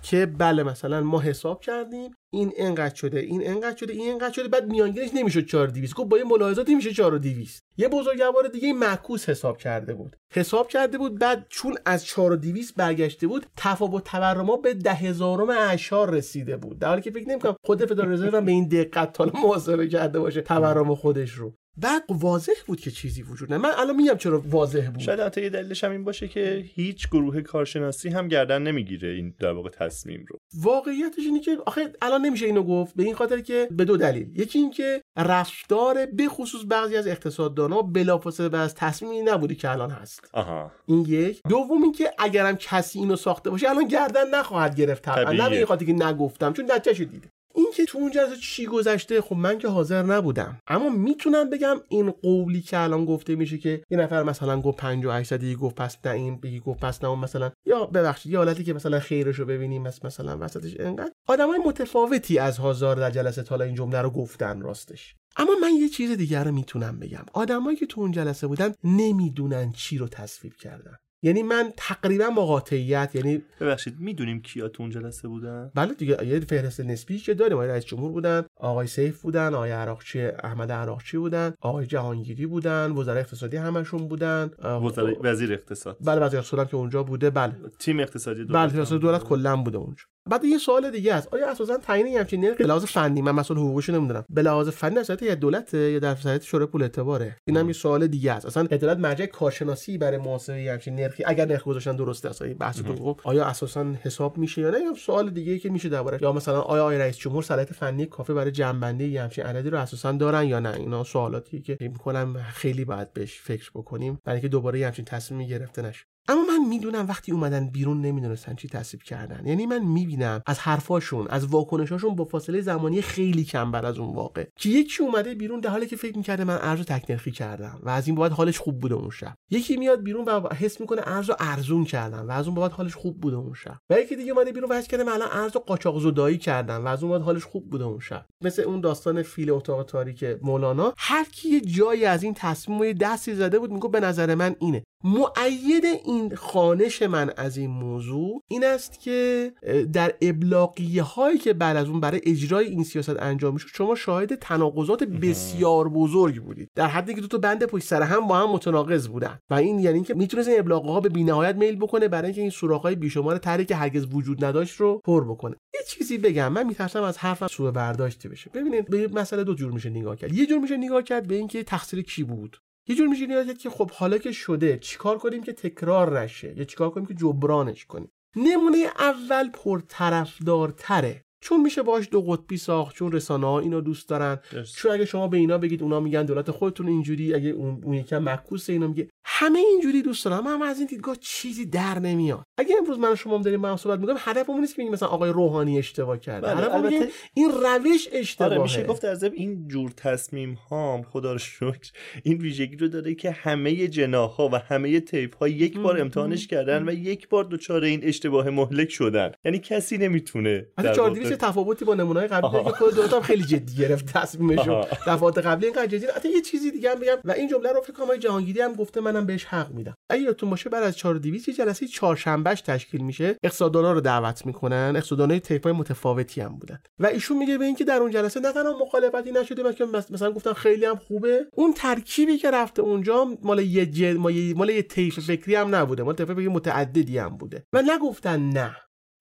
که بله مثلا ما حساب کردیم این انقدر شده این انقدر شده این انقدر شده بعد میانگینش نمی‌شد 4200 گفت با یه ملاحظاتی میشه 4200 یه بزرگوار دیگه معکوس حساب کرده بود. حساب کرده بود بعد چون از 4200 برگشته بود تفاوت تورما به ده هزارم اعشار رسیده بود. در حالی که فکر نمی‌کنم خود فدرال رزرو هم به این دقت تا محاسبه کرده باشه تورم خودش رو. بعد واضح بود که چیزی وجود نه من الان میگم چرا واضح بود. شاید حتی یه دلیلش هم این باشه که هیچ گروه کارشناسی هم گردن نمی‌گیره این در واقع تصمیم رو. واقعیتش اینه که آخه الان نمیشه اینو گفت به این خاطر که به دو دلیل. یکی اینکه رفتار به خصوص بعضی از اقتصاددانا بلافاصله بعد از تصمیمی نبودی که الان هست. آها. این یک. دوم اینکه اگرم کسی اینو ساخته باشه الان گردن نخواهد گرفت طبعا. نه به این خاطر که نگفتم چون نتیجه دیده. این که تو اون جلسه چی گذشته خب من که حاضر نبودم. اما می‌تونم بگم این قولی که الان گفته میشه که یه نفر مثلا گفت 58 دیگه گفت پس نه این بگی گفت پس نه اون مثلا. یا ببخشید یه حالتی که مثلا خیرش رو ببینیم مثلا وسطش انقدر. آدمای متفاوتی از هزار در جلسه تا این جمله رو گفتن راستش. اما من یه چیز دیگر رو می‌تونم بگم. آدمایی که تو اون جلسه بودن نمی‌دونن چی رو تصویب کردن. یعنی من تقریبا با قاطعیت یعنی ببخشید می‌دونیم کیا تو اون جلسه بودن؟ بله دیگه یه فهرست نسبی که داریم آقای رئیس جمهور بودن آقای سیف بودن آقای عراقچی احمد عراقچی بودن آقای جهانگیری بودن وزرای اقتصادی همشون بودن. وزیر اقتصاد. بله وزیر اقتصاد که اونجا بوده بله. تیم اقتصادی دولت بله اقتصاد دولت کلا بوده اونجا. بعد یه سوال دیگه است. آیا اساسا تعیین همچین نرخ به لحاظ فنی من مسئول حقوقش نمی‌دونم به لحاظ فنی در یا دولت یا در سطح شورای پول اعتباره؟ این هم یه سوال دیگه است. اصلا عدالت مرجع کارشناسی برای محاسبه همچین نرخی اگر نرخ گذاشتن درسته اصلا این بحث تو. آیا اساسا حساب میشه یا نه؟ یا سوال دیگه که میشه درباره یا مثلا آیا آقای رئیس جمهور صلاحیت فنی کافی برای جنبندی همچین عددی رو اساسا دارن یا نه؟ اینا سوالاتی که فکر می‌کنم خیلی باید بهش فکر بکنیم برای اینکه دوباره همچین تصمیمی گرفته نشه. اما من می‌دونم وقتی اومدن بیرون نمی‌دونستن چی تصویب کردن. یعنی من می‌بینم از حرفاشون از واکنشاشون با فاصله زمانی خیلی کم بر از اون واقع. که یکی اومده بیرون در حالی که فکر می‌کرده من ارز تکنرخی کردم و از این بابت حالش خوب بوده اون شب. یکی میاد بیرون و حس می‌کنه ارز ارزون کردم و از اون بابت حالش خوب بوده اون شب. و یکی دیگه اومده بیرون و حس کرده من الان ارز قاچاق زدایی کردم و از اون بابت حالش خوب بوده اون شب. مثل اون داستان فیل اتاق تاریک مولانا هر کی جایی از این تصمیم دستی زده بود میگه به نظر من اینه. معید این خانش من از این موضوع این است که در ابلاغیه هایی که بعد از اون برای اجرای این سیاست انجام می‌شد شما شاهد تناقضات بسیار بزرگ بودید. در حدی که دو تا بند پشت سر هم با هم متناقض بودن. و این یعنی که می‌تونست این ابلاغه ها به بینهایت میل بکنه برای اینکه این سوراخ های بیشمار تری که هرگز وجود نداشت رو پر بکنه. یه چیزی بگم من میترسم از حرفم سوء برداشته بشه. ببینید به مسئله دو جور میشه نگاه کرد. یه جور میشه نگاه کرد به اینکه تقصیر کی بود. یه جور میشه نیاز که خب حالا که شده چیکار کنیم که تکرار نشه؟ یا چیکار کنیم که جبرانش کنیم؟ نمونه اول پرطرفدارتره. چون میشه باش دو قطبی ساخت چون رسانه ها اینو دوست دارن. چون اگه شما به اینا بگید اونا میگن دولت خودتون اینجوری اگه اون, اون یکم معکوس اینا میگه همه اینجوری دوست دارم اما از این دیدگاه چیزی در نمیاد. اگه امروز من شما داریم با هم صحبت می‌کنم هدفمون نیست که بگیم مثلا آقای روحانی اشتباه کرده. بله البته این روش اشتباهه. آره میشه گفت در این جور تصمیم ها خدا رو شکر این ویژگی رو داره که همه جناح و همه تیپ ها یک بار امتحانش کردن و یک بار دچار این اشتباه مهلک شدن. یعنی کسی نمی‌تونه چه تفاوتی با نمونه‌های قبلی که خود دولت هم خیلی جدی گرفت تصمیمشو. دفعات قبلی اینقدر جدی حتی یه چیزی دیگه هم بگم. و این جمله رو فکر کنم جهانگیری هم گفته منم بهش حق میدم. اگه یادتون باشه بعد از 4200 یه جلسه چهارشنبهش تشکیل میشه. اقتصاددانا رو دعوت می‌کنن. اقتصاددانای تیپای متفاوتی هم بودن. و ایشون میگه به اینکه در اون جلسه نه تنها مخالفتی نشده بلکه مثلا گفتن خیلی هم خوبه. اون ترکیبی که رفته اونجا مال یه جل... مال یه تیف فکری هم نبوده. مال فکری متعددی هم بوده. و نگفتن نه.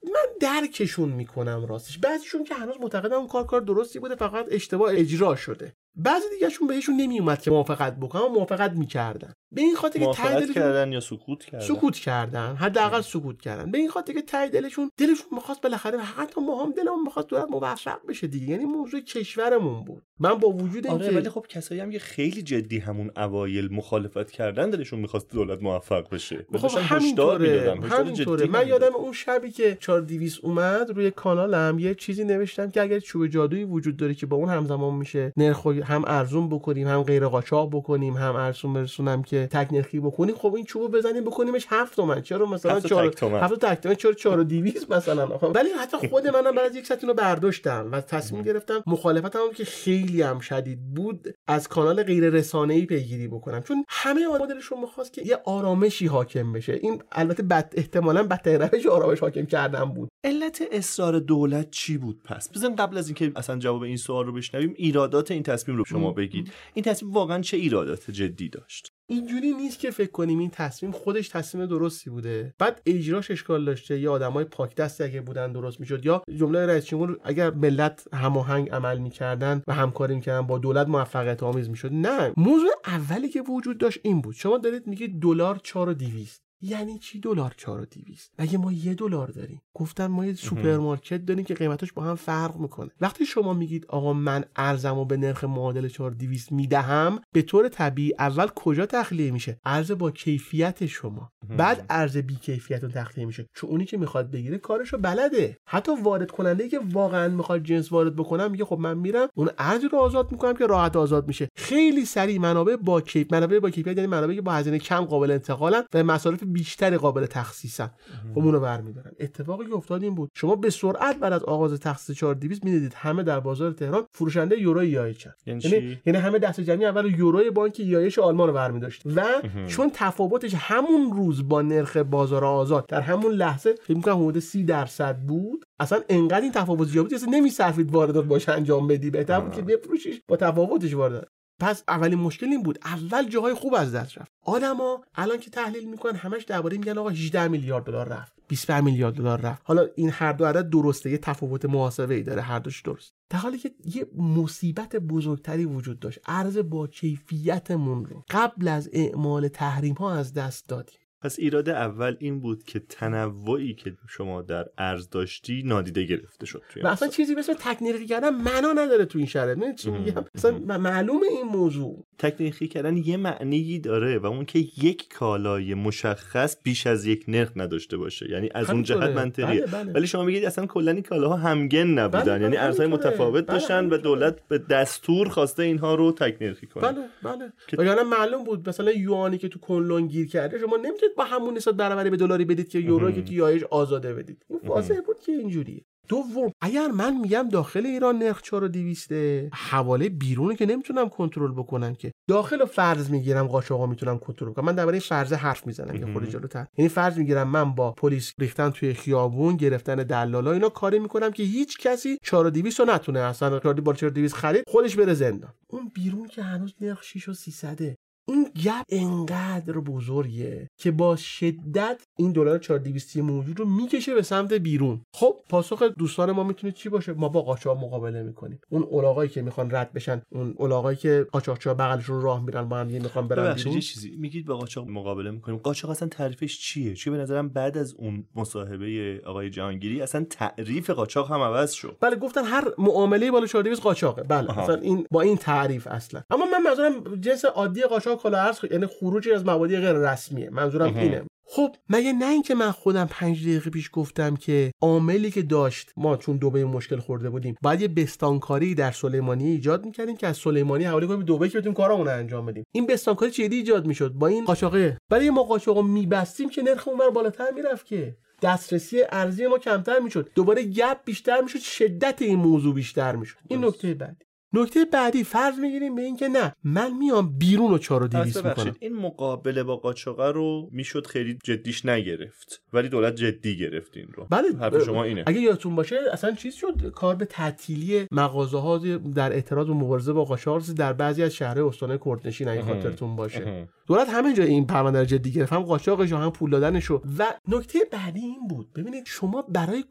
من درکشون می‌کنم راستش. بعضیشون که هنوز معتقدن اون کار کار درستی بوده فقط اشتباه اجرا شده. بعضی دیگهشون بهشون نمیومد که موافقت بکنن و موافقت می‌کردن. به این خاطر که ته کردن یا سکوت کردن؟ سکوت کردن. حداقل سکوت کردن. به این خاطر که ته دلشون دلشون می‌خواست بالاخره حتی ما هم دلمون می‌خواست دولت موفق بشه دیگه. یعنی موضوع کشورمون بود. من با وجود آره ولی خب کسایی هم که خیلی جدی همون اوایل مخالفت کردن دلشون می‌خواست دولت موفق بشه. خب همینطوره همینطوره. من یادم اون شبی که 4200 اومد روی کانالم یه چیزی نوشتم که اگر چوب جادویی وجود داره که با اون همزمان میشه نرخ هم ارزون بکنیم هم غیر قاچاق بکنیم هم ارزون برسونم که تک نرخی بکنیم خب این چوبو بزنیم بکنیمش 7 تومن. چرا مثلا 4 7 تک تومن. چرا 4 200 مثلا؟ ولی حتی خود منم بعد از یک ساعت اینو برداشتم و تصمیم گرفتم مخالفتم هم که خیلی هم شدید بود از کانال غیر رسانه‌ای پیگیری بکنم. چون همه مدلشون می‌خواست که یه آرامشی حاکم بشه. این البته بد احتمالاً بدترین روش آرامش حاکم کردن بود. علت اصرار دولت چی بود پس؟ بذارین قبل از اینکه اصلا جواب این سوال رو بشنویم ایرادات این تصمیم رو شما بگید. این تصمیم واقعا چه ایرادات جدی داشت؟ اینجوری نیست که فکر کنیم این تصمیم خودش تصمیم درستی بوده. بعد اجراش اشکال داشته. یا آدمای پاک دستی اگه بودن درست می‌شد یا جمله رئیس جمهور اگر ملت هماهنگ عمل می‌کردن و همکاری می‌کردن با دولت موفقیت آمیز می‌شد. نه. موضوع اولی که وجود داشت این بود. شما دارید میگید دلار 4 و 200 یعنی چی دلار 4 و 200 مگه ما یه دلار داریم؟ گفتن ما یه سوپرمارکت داریم که قیمتش با هم فرق می‌کنه. وقتی شما میگید آقا من ارزمو به نرخ معادل 4200 می‌دهم به طور طبیعی اول کجا تخلیه میشه؟ ارز با کیفیت شما. بعد ارز بی کیفیت رو تخلیه میشه. چون اونی که می‌خواد بگیره کارشو بلده. حتی وارد کننده که واقعا می‌خواد جنس وارد بکنم میگه خب من میرم اون ارزی رو آزاد می‌کنم که راحت آزاد میشه. خیلی سریع منابع با کیف منابع با کیفیت یعنی منابعی که با هزینه کم قابل انتقالن و مصارف بیشتری قابل تخصیصن. خب اونو برمیدارن. اتفاقی که افتاد این بود. شما به سرعت بعد از آغاز تخصیص 4200 می‌دیدید همه در بازار تهران فروشنده یورو یایچن یعنی یعنی یعنی همه دست جمعی اول یورو بانک یایش آلمان رو برمیداشت. و چون تفاوتش همون روز با نرخ بازار آزاد در همون لحظه فکر می‌کنم حدود 30 درصد بود اصلا انقدر این تفاوت زیاد بود اصلا نمیصرفید واردات باشه انجام بدی. بهتر بود که بفروشیش با تفاوتش واردات. پس اولین مشکل این بود. اول جاهای خوب از دست رفت. آدما الان که تحلیل می‌کنن همش درباره میگن آقا 18 میلیارد دلار رفت 25 میلیارد دلار رفت. حالا این هر دو عدد درسته یه تفاوت محاسبه ای داره هر دوش درست. در حالی که یه مصیبت بزرگتری وجود داشت. ارز با کیفیتمون رو قبل از اعمال تحریم ها از دست دادیم. پس ایراد اول این بود که تنوعی که شما در ارز داشتی نادیده گرفته شد توی و اصلا چیزی مثل تکنیکی کردن معنا نداره تو این شرایط من چی میگم؟ اصلا معلومه این موضوع. تکنیکی کردن یه معنی داره و اون که یک کالای مشخص بیش از یک نرخ نداشته باشه. یعنی از اون جهت منطقیه. بله بله. ولی شما میگید اصلا کلا این کالاها همگن نبودن. بله، یعنی بله، ارزهای همینطوره. متفاوت بله، داشتن و. دولت به دستور خواسته اینها رو تکنیکی کنه. بله بله. وگرنه معلوم بود مثلا یوانی که تو کنلون گیر کرده شما نمی‌تونید با همون نسبت برابری به دلاری بدید که یورو که تو یایش آزاده بدید. این واضح بود که اینجوریه. دوم اگر من میگم داخل ایران نرخ 4200 حواله بیرونه که نمی‌تونم کنترل بکنم که. داخل رو فرض می‌گیرم قاچاقا می‌تونم کنترل کنم. من درباره فرض حرف می‌زنم یه خورده جلوتر. یعنی فرض می‌گیرم من با پلیس ریختن توی خیابون گرفتن دلالا اینا کاری می‌کنم که هیچ کسی 4200 رو نتونه. اصلا 4200 خرید خودش بره زندان. اون بیرون که هنوز نرخ 6 و 300 این گپ انقدر بزرگه که با شدت این دلار 4200 موجود رو می‌کشه به سمت بیرون. خب پاسخ دوستان ما می‌تونه چی باشه؟ ما با قاچاق مقابله می‌کنیم. اون الاغایی که می‌خوان رد بشن اون الاغایی که قاچاقچی‌ها بغلشون راه میرن با هم دیگه می‌خوان برن بیرون. یه چیزی. میگید با قاچاق مقابله می‌کنیم. قاچاق اصلا تعریفش چیه؟ چون به نظرم بعد از اون مصاحبه آقای جهانگیری اصلا تعریف قاچاق هم عوض شد. بله گفتن هر معامله بالا 4200 قاچاقه. بله آها. مثلا این با این تعریف اصلا. اما من منظورم جنس عادی قاچاق کالاارز خ- یعنی خروجی از مبادی غیر رسمیه. منظورم. اینه. خب مگه نه اینکه من خودم پنج دقیقه پیش گفتم که عاملی که داشت ما چون دبی مشکل خورده بودیم بعد یه بستانکاری در سلیمانی ایجاد می‌کردیم که از سلیمانی حواله کنیم به دبی که بتونیم کارامون رو انجام بدیم. این بستانکاری چجوری ایجاد می‌شد؟ با این قاچاقه برای ما قاچاقو میبستیم که نرخ اونور بالاتر می‌رفت که. دسترسی ارزی ما کمتر می‌شد. دوباره گپ بیشتر می‌شد. شدت این موضوع بیشتر می‌شد. این. نکته بعدی. نکته بعدی فرض می‌گیریم به اینکه نه من میام بیرون رو 4 و 200 ببخشید می‌کنم این مقابله با قاچاقه رو می‌شد خیلی جدیش نگرفت ولی دولت جدی گرفت این رو بله حرف شما اینه اگه یادتون باشه اصلا چیز شد کار به تعطیلی مغازه ها در اعتراض و مبارزه با قاچاق در بعضی از شهرهای استان کردنشین اگه. خاطرتون باشه. دولت همه جا این پرونده رو جدی گرفت هم قاچاقش هم پول دادنشو و نکته بعدی این بود ببینید شما برای.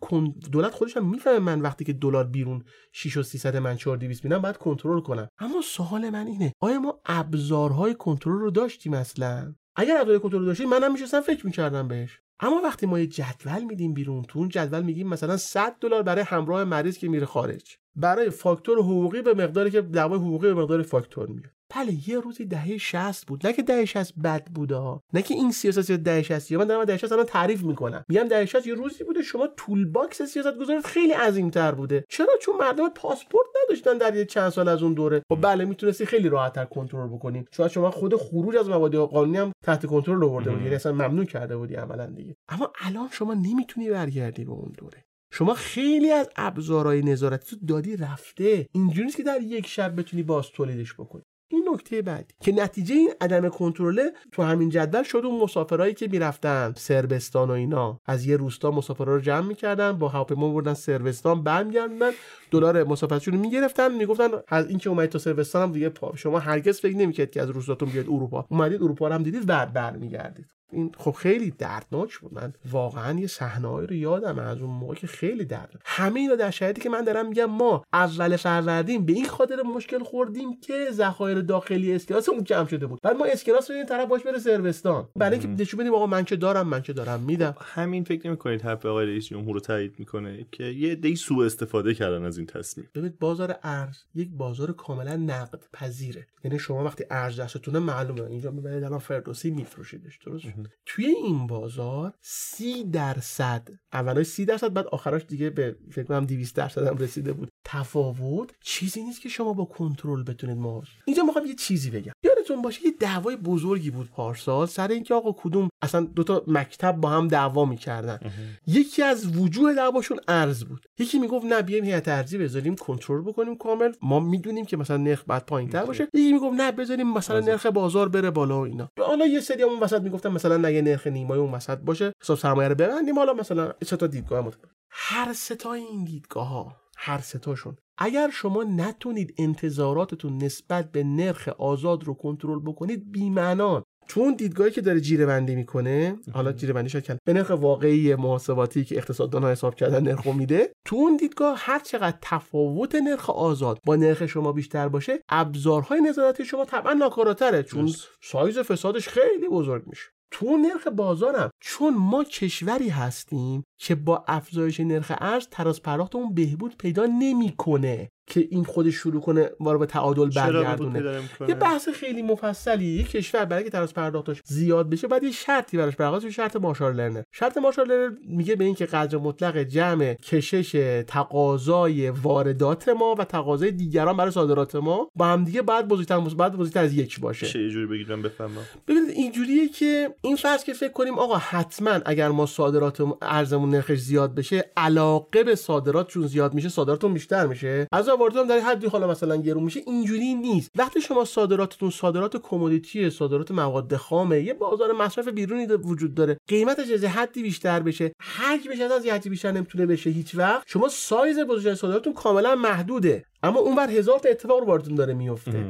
دولت خودش هم می‌فهمه من وقتی که دلار بیرون 6 و 300 من 4 200 میدم باید کنترل کنم. اما سوال من اینه آیا ما ابزارهای کنترل رو داشتیم اصلا؟ اگر ابزار کنترل داشتیم منم میشستم فکر می‌کردم بهش. اما وقتی ما یه جدول میدیم بیرون تو اون جدول میگیم مثلا 100 دلار برای همراه مریض که میره خارج. برای فاکتور حقوقی به مقداری که دعوای حقوقی به مقدار فاکتور میاد. بله یه روزی دهه 60 بود. نه که دهه 60 بد بوده ها. نه که این سیاست یا دهه 60 یا من دارم دهه 60 الان تعریف می‌کنم. میگم دهه 60 یه روزی بوده شما toolbox سیاست گذارت خیلی عظیمتر بوده. چرا؟ چون مردم پاسپورت نداشتن در یه چند سال از اون دوره. خب بله می‌تونستی خیلی راحتتر کنترل بکنی. چون شما خود خروج از مبادی قانونی هم تحت کنترل آورده بودی. یعنی اصلا ممنوع کرده بودی عملا دیگه. اما الان شما نمی‌تونی برگردی به اون دوره. شما خیلی از ابزارهای نظارتی تو دادی رفته. اینجوری نیست که در یک شب بتونی باز تولیدش بکنی. این نکته بعدی که نتیجه این عدم کنترله تو همین جدول شد اون مسافرایی که می‌رفتن سربستان و اینا. از یه روستا مسافرا رو جمع می‌کردن با هواپیما بردن سربستان برمیگردوندن دلار مسافرتشون رو می‌گرفتن می‌گفتن از اینکه اومدید تا سربستان هم دیگه پا شما هرگز فکر نمی‌کرد که از روستاتون بیاد اروپا. اومدید اروپا رو هم دیدید بعد برمیگردید. این خب خیلی دردناک بود. من واقعا یه صحنه‌ای رو یادم از اون موقع که خیلی درد همه اینا در شرایطی که من دارم میگم ما اول فروردین به این خاطر مشکل خوردیم که ذخایر داخلی اسکناسمون کم شده بود. بعد ما اسکناس رو این طرف باش بره سروستان. برای اینکه نشون بدیم آقا من که دارم من که دارم میدم. همین فکر نمی‌کنید حرف آقای رئیس جمهور رو تایید می‌کنه که یه عده‌ای سوء استفاده کردن از این تصمیم. ببینید بازار ارز یک بازار کاملا نقد پذیره یعنی شما وقتی ارز دستتونه معلومه. اینجا می‌برید الان فردوسی میفروشیدش درست؟ توی این بازار سی درصد اولای سی درصد بعد آخراش دیگه به فکر کنم 200 درصد هم رسیده بود. تفاوت چیزی نیست که شما با کنترل بتونید مواجه اینجا می‌خوام یه چیزی بگم. یادتون یادتون باشه یه دعوای بزرگی بود پارسال. سر اینکه آقا کدوم اصلا دوتا مکتب با هم دعوا می‌کردن. یکی از وجوه دعواشون ارز بود. یکی می‌گفت نه بیایم هیئت ارزی بذاریم کنترل بکنیم کامل. ما می‌دونیم که مثلا نرخ بعد پایینتر باشه. یکی می‌گفت نه بذاریم مثلا نرخ بازار بره بالا و اینا. حالا یه سری اون وسط می‌گفتن مثلا نه نرخ نیمای اون وسط باشه حساب سرمایه رو ببندیم. حالا مثلا سه تا دیدگاه متفاوت هر سه تا این دیدگاه ها هر ستاشون اگر شما نتونید انتظاراتتون نسبت به نرخ آزاد رو کنترل بکنید بیمعنان چون دیدگاهی که داره جیره بندی می‌کنه حالا جیره بندی شد به نرخ واقعی محاسباتی که اقتصاددان حساب کردن نرخ میده تو اون دیدگاه هر چقدر تفاوت نرخ آزاد با نرخ شما بیشتر باشه ابزارهای نظارتی شما طبعا ناکاراتره چون سایز فسادش خیلی بزرگ میشه. تو نرخ بازارم. چون ما کشوری هستیم که با افزایش نرخ ارز تراز پرداختمون بهبود پیدا نمی‌کنه. که این خودش شروع کنه ما رو به تعادل برگردونه. یه بحث خیلی مفصلی یه کشور برای که تراز پرداختش زیاد بشه بعد یه شرطی براش برقرار شرط مارشال لرنر. شرط مارشال لرنر میگه به اینکه قدر مطلق جمع کشش تقاضای واردات ما و تقاضای دیگران برای صادرات ما با هم دیگه بعد بزرگتر بعد بزرگتر از یک باشه. چه جوری بگیرم بفهمم؟ ببینید اینجوریه که این فرض که فکر کنیم آقا حتما اگر ما صادرات ارزمون نرخش زیاد بشه علاقه به صادرات چون زیاد میشه صادراتون بیشتر میشه. از واردات در حدی حالا مثلا گرون میشه اینجوری نیست. وقتی شما صادراتتون صادرات کمودیتی صادرات مواد خامه یه بازار مصرف بیرونی وجود داره. قیمتش از حدی بیشتر بشه. حجمش از حدی بیشتر نمی‌تونه بشه هیچ وقت. شما سایز بزرگ صادراتتون کاملا محدوده. اما اونور هزار تا اتفاق رو داره میفته.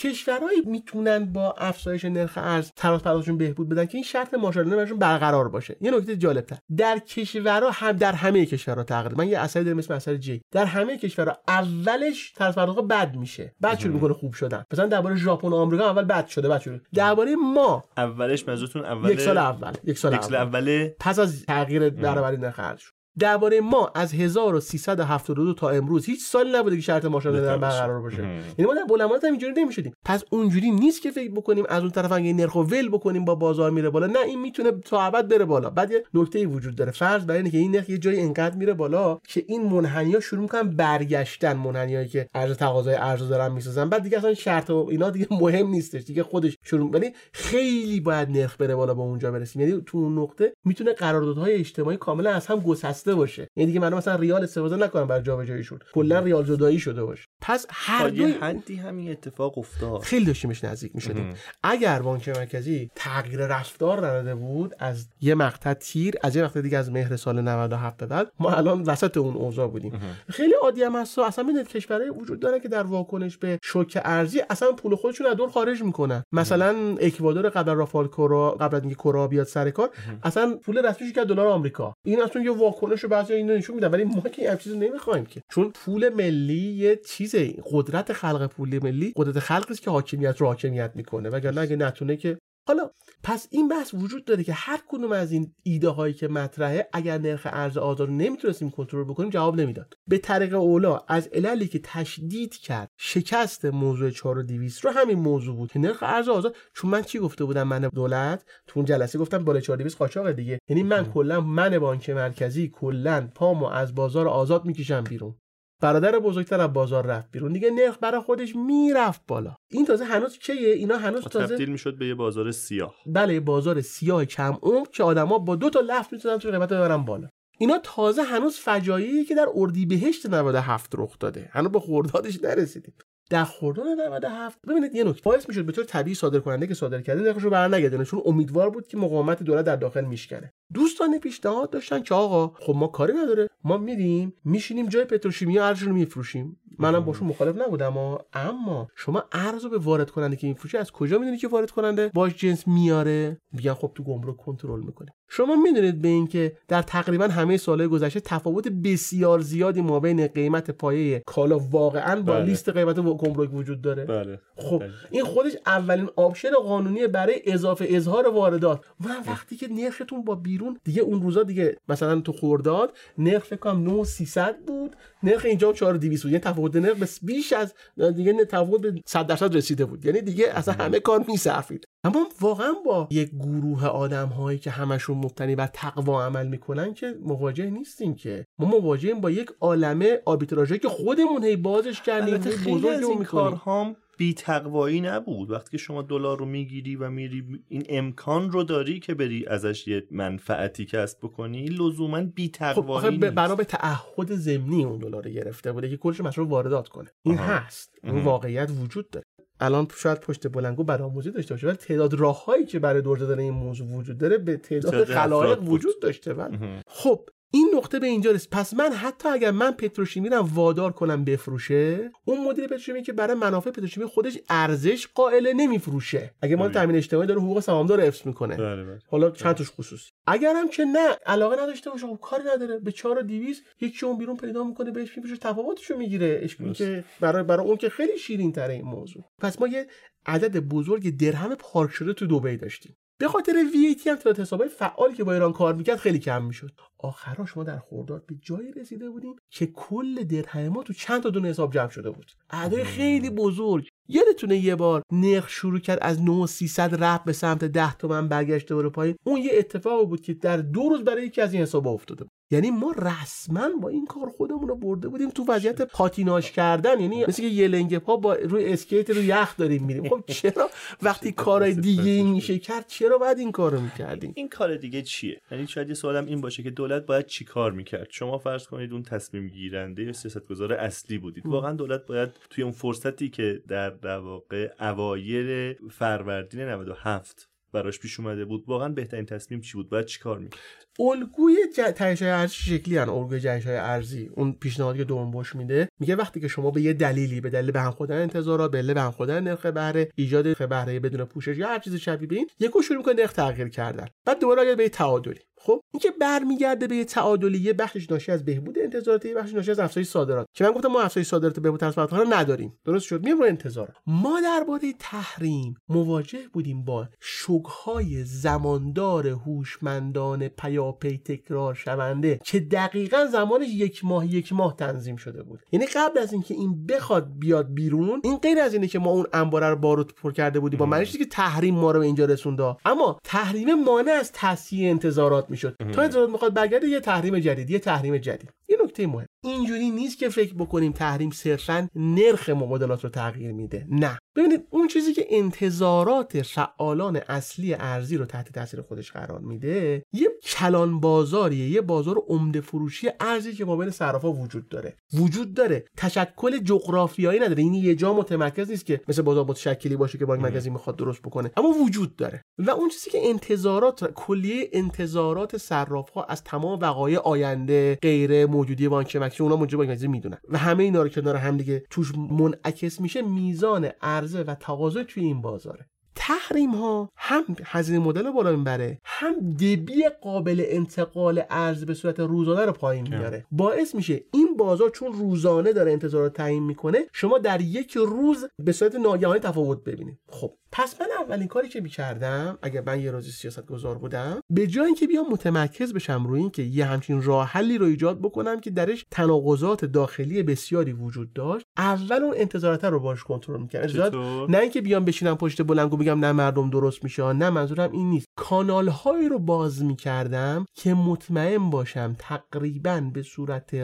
کشورهایی می‌تونن با افزایش نرخ ارز تراز پرداختشون بهبود بدن که این شرط ماشاءالله براشون برقرار باشه. یه نکته جالب تر در کشورها هم در همه کشورها تقریبا. یه اثری داریم اسم اثر جی. در همه کشورها اولش تراز پرداخت بد میشه. بعد شروع می‌کنه خوب شدن. مثلا درباره ژاپن و آمریکا اول بد شده. بعد شروع درباره ما اولش منظورتون اول یک سال اول. یک سال, یک سال اول. پس از تغییر برابری نرخ ارز درباره ما از 1372 تا امروز هیچ سالی نبوده که شرط ماشاءالله در برقرار باشه. یعنی ما در بلمانات هم اینجوری نمی‌شدیم. پس اونجوری نیست که فکر بکنیم از اون طرف اگه نرخ ول بکنیم با بازار میره بالا. نه این می‌تونه تا ابد بره بالا. بعد یه نکته وجود داره. فرض بر اینه که این نرخ یه جایی انقدر میره بالا که این منحنیا شروع می‌کنن برگشتن. منحنیایی که ارز تقاضای ارز دارن می‌سازن. بعد دیگه اصلا شرط و اینا دیگه مهم نیستش. دیگه خودش شروع یعنی خیلی باید نرخ بره بالا با اونجا برسیم. یعنی تو اون نقطه می‌تونه قراردادهای اجتماعی کاملا از هم گسسته باشه. یعنی دیگه مردم مثلا ریال استفاده نکنن برای جابجاییشون. کلا ریال جدایی شده باشه. پس هر دو حدی همین اتفاق افتاد. خیلی داشتیمش نزدیک می‌شدیم اگر بانک مرکزی تغییر رفتار نداده بود از یه مقطع تیر از یه مقطع دیگه از مهر سال 97 به بعد ما الان وسط اون اوضاع بودیم. خیلی عادی هم هست. اصلا می‌دونید کشورهای وجود داره که در واکنش به شوک ارزی اصلا پول خودشون از دور خارج می‌کنن. مثلا اکوادور قبل رافال کورا قبل از اینکه کورا بیاد سر کار اصلا پول رسمیش که دلار آمریکا. این اصلا یه واکنش بعضی اینو نشون میدن ولی ما که این چیزو نمی‌خوایم که. چون پول ملی یه چیزه. قدرت خلق پول ملی قدرت خلقی که حاکمیت رو حاکمیت می‌کنه. وگرنه اگه نتونه که حالا پس این بحث وجود داره که هر کدوم از این ایده هایی که مطرحه اگر نرخ ارز آزاد رو نمی‌تونستیم کنترل بکنیم جواب نمی‌داد. به طریق اولا از عللی که تشدید کرد شکست موضوع 4200 رو همین موضوع بود که نرخ ارز آزاد چون من چی گفته بودم؟ من دولت تو اون جلسه گفتم بالا 4200 قاچاق دیگه. یعنی من کلا من بانک مرکزی کلا پامو از بازار آزاد می‌کشم بیرون. برادر بزرگتر از بازار رفت بیرون. دیگه نرخ برای خودش می‌رفت بالا. این تازه هنوز کیه؟ اینا هنوز تازه تبدیل می‌شد به یه بازار سیاه. بله بازار سیاه کم عمق که آدما با دو تا لفت می‌تونن تو قیمت ببرن بالا. اینا تازه هنوز فجایعی که در اردیبهشت 97 رخ داده. هنوز به خوردادش نرسیدیم. در خرداد 97 ببینید یه نکته باعث می‌شد به طور طبیعی صادر کننده که صادر کرده نرخش رو برنگردونه چون امیدوار بود که مقاومت دولت در داخل میشکنه. دوستان پیشنهاد داشتن که آقا خب ما کاری نداره ما میریم میشینیم جای پتروشیمیا ارز رو میفروشیم. منم باشون مخالف نبودم اما شما ارز رو به وارد کننده که میفروشه از کجا می‌دونی که وارد کننده باهاش جنس میاره میگن خب تو گمرک کنترل می‌کنه شما می‌دونید به اینکه در تقریبا همه سالهای گذشته تفاوت بسیار زیادی ما بین قیمت پایه کالا واقعا با بله. لیست قیمت گمرک وجود داره. بله. خب بله. این خودش اولین option قانونی برای اضافه اظهار واردات. من وقتی که نرختون با بیرون دیگه اون روزا دیگه مثلا تو خورداد نرخ فکر کنم 9300 بود. نرخ اینجا 4200 بود. یعنی تفاوت نرخ بیش از دیگه تفاوت به 100 درصد رسیده بود. یعنی دیگه اصلا همه کار میصرفید اما واقعا با یک گروه آدم هایی که همشون مبتنی بر تقوا عمل می‌کنن که مواجه نیستیم که. ما مواجهیم با یک عالمه آربیتراژی که خودمون هی بازش کردیم خیلی از این کارهام بی تقوایی نبود. وقتی که شما دلار رو می‌گیری و میری این امکان رو داری که بری ازش یه منفعتی کسب بکنی لزوما بی تقوایی خب بنا به تعهد ضمنی اون دلار گرفته بوده که کلش مشروع واردات کنه. این آها. هست. این واقعیت وجود داره. الان شاید پشت بلنگو برآموزی داشته باشه ولی تعداد راههایی که برای دور زدن این موضوع وجود داره به تعداد خلایق وجود داشته ولی خب این نقطه به اینجا رسید. پس من حتی اگر من پتروشیمی رو وادار کنم بفروشه اون مدیر پتروشیمی که برای منافع پتروشیمی خودش ارزش قائل نمیفروشه. اگه ما تامین اجتماعی داره حقوق سهامدار حفظ می‌کنه. بله، بله. حالا چند توش خصوصی اگرم که نه علاقه نداشته باشه خب کاری نداره. به 4 و 200 یکی اون بیرون پیدا می‌کنه بهش میفروشه تفاوتشو می‌گیره. که برای برای اون که خیلی شیرین تره این موضوع. پس ما یه عدد بزرگ درهم پارک شده تو دبی داشتیم. به خاطر VAT هم تعداد حسابای فعالی که با ایران کار می‌کرد خیلی کم می‌شد. آخرا شما در خورداد به جایی رسیده بودیم که کل درهم ما تو چند تا دونه حساب جمع شده بود. اعداد خیلی بزرگ. یادتونه یه بار نرخ شروع کرد از 9300 رفت به سمت 10 تومن برگشته بره پایین. اون یه اتفاقی بود که در دو روز برای یکی از این حساب افتاده بود. یعنی ما رسما با این کار خودمون رو برده بودیم تو وضعیت پاتیناژ کردن. یعنی مثل که یه لنگ پا با روی اسکیت رو یخ داریم میریم. خب چرا وقتی کارهای دیگه میشه کرد چرا باید این کارو می‌کردیم؟ این کار دیگه چیه؟ یعنی شاید یه سوالم این باشه که دولت باید چی کار می‌کرد؟ شما فرض کنید اون تصمیم گیرنده یا سیاستگزار اصلی بودید. واقعا دولت باید توی اون فرصتی که در واقع اوایل فروردین 97 براش پیش اومده بود واقعا بهترین تصمیم چی بود؟ باید چیکار می‌کرد الگوی تهش های ارزی شکلی هن الگوی جهش های ارزی. اون پیشنهادی که بوش میده میگه وقتی که شما به یه دلیلی به دلیل به هم خودن انتظارات به به هم خودن نرخ بهره ایجاد نرخ بهره بدون پوشش یا هر چیز شبیه به این یکو شروع می‌کنه نرخ تغییر کردن. بعد دوباره به تعادلی؟ خب اینکه برمیگرده به یه تعادلی یه بخشش ناشی از بهبود انتظارات یه بخشش ناشی از افزایش صادرات. که من گفتم ما افزایش صادرات بهبود رو نداریم. درست شد؟ میام رو انتظار ما درباره تحریم مواجه بودیم با شوک‌های زماندار هوشمندان پیاپی تکرار شونده که دقیقا زمانش یک ماه یک ماه تنظیم شده بود. یعنی قبل از اینکه این بخواد بیاد بیرون این غیر از اینه که ما اون انباره رو باروت پر کرده بودیم. با معنیش که تحریم ما رو به اینجا رسونده اما تحریم مانع از تصحیح انتظارات می‌شد. تا انتظارات می‌خواد برگرده یه تحریم جدید یه تحریم جدید. یه نکته مهم. اینجوری نیست که فکر بکنیم تحریم صرفا نرخ مبادلات رو تغییر میده. نه. ببینید اون چیزی که انتظارات فعالان اصلی ارزی رو تحت تاثیر خودش قرار میده یه کلان بازاریه یه بازار عمده فروشی ارزی که بین صرافا وجود داره. وجود داره. تشکل جغرافیایی نداره. این یه جا متمرکز نیست که مثل بازار متشکلی باشه که بانک مرکزی می‌خواد درست بکنه. اما وجود داره. و اون چیزی که انتظارات کلیه انتظارات صرافها از تمام وقایع آینده غیر موجودی بانک مرکزی اونا موجود بانک مرکزی می‌دونن. و همه اینا رو کنار هم دیگه توش منعکس میشه میزان عرضه و تقاضا توی این بازاره. تحریم ها هم هزینه مدل بالا می‌بره هم دبی قابل انتقال ارز به صورت روزانه رو پایین میاره. باعث میشه این بازار چون روزانه داره انتظارات تعیین می‌کنه شما در یک روز به صورت ناگهانی تفاوت ببینید. خب پس من اولین کاری که می‌کردم اگر من یه روزی سیاست گذار بودم به جای اینکه بیام متمرکز بشم روی اینکه یه همچین راه حلی رو ایجاد بکنم که درش تناقضات داخلی بسیاری وجود داشت اول اون انتظارات رو باش کنترل می‌کردم. نه اینکه بیام بشینم پشت بلنگو بگم نه مردم درست میشه نه منظورم این نیست. کانال هایی رو باز می‌کردم که مطمئن باشم تقریبا به صورت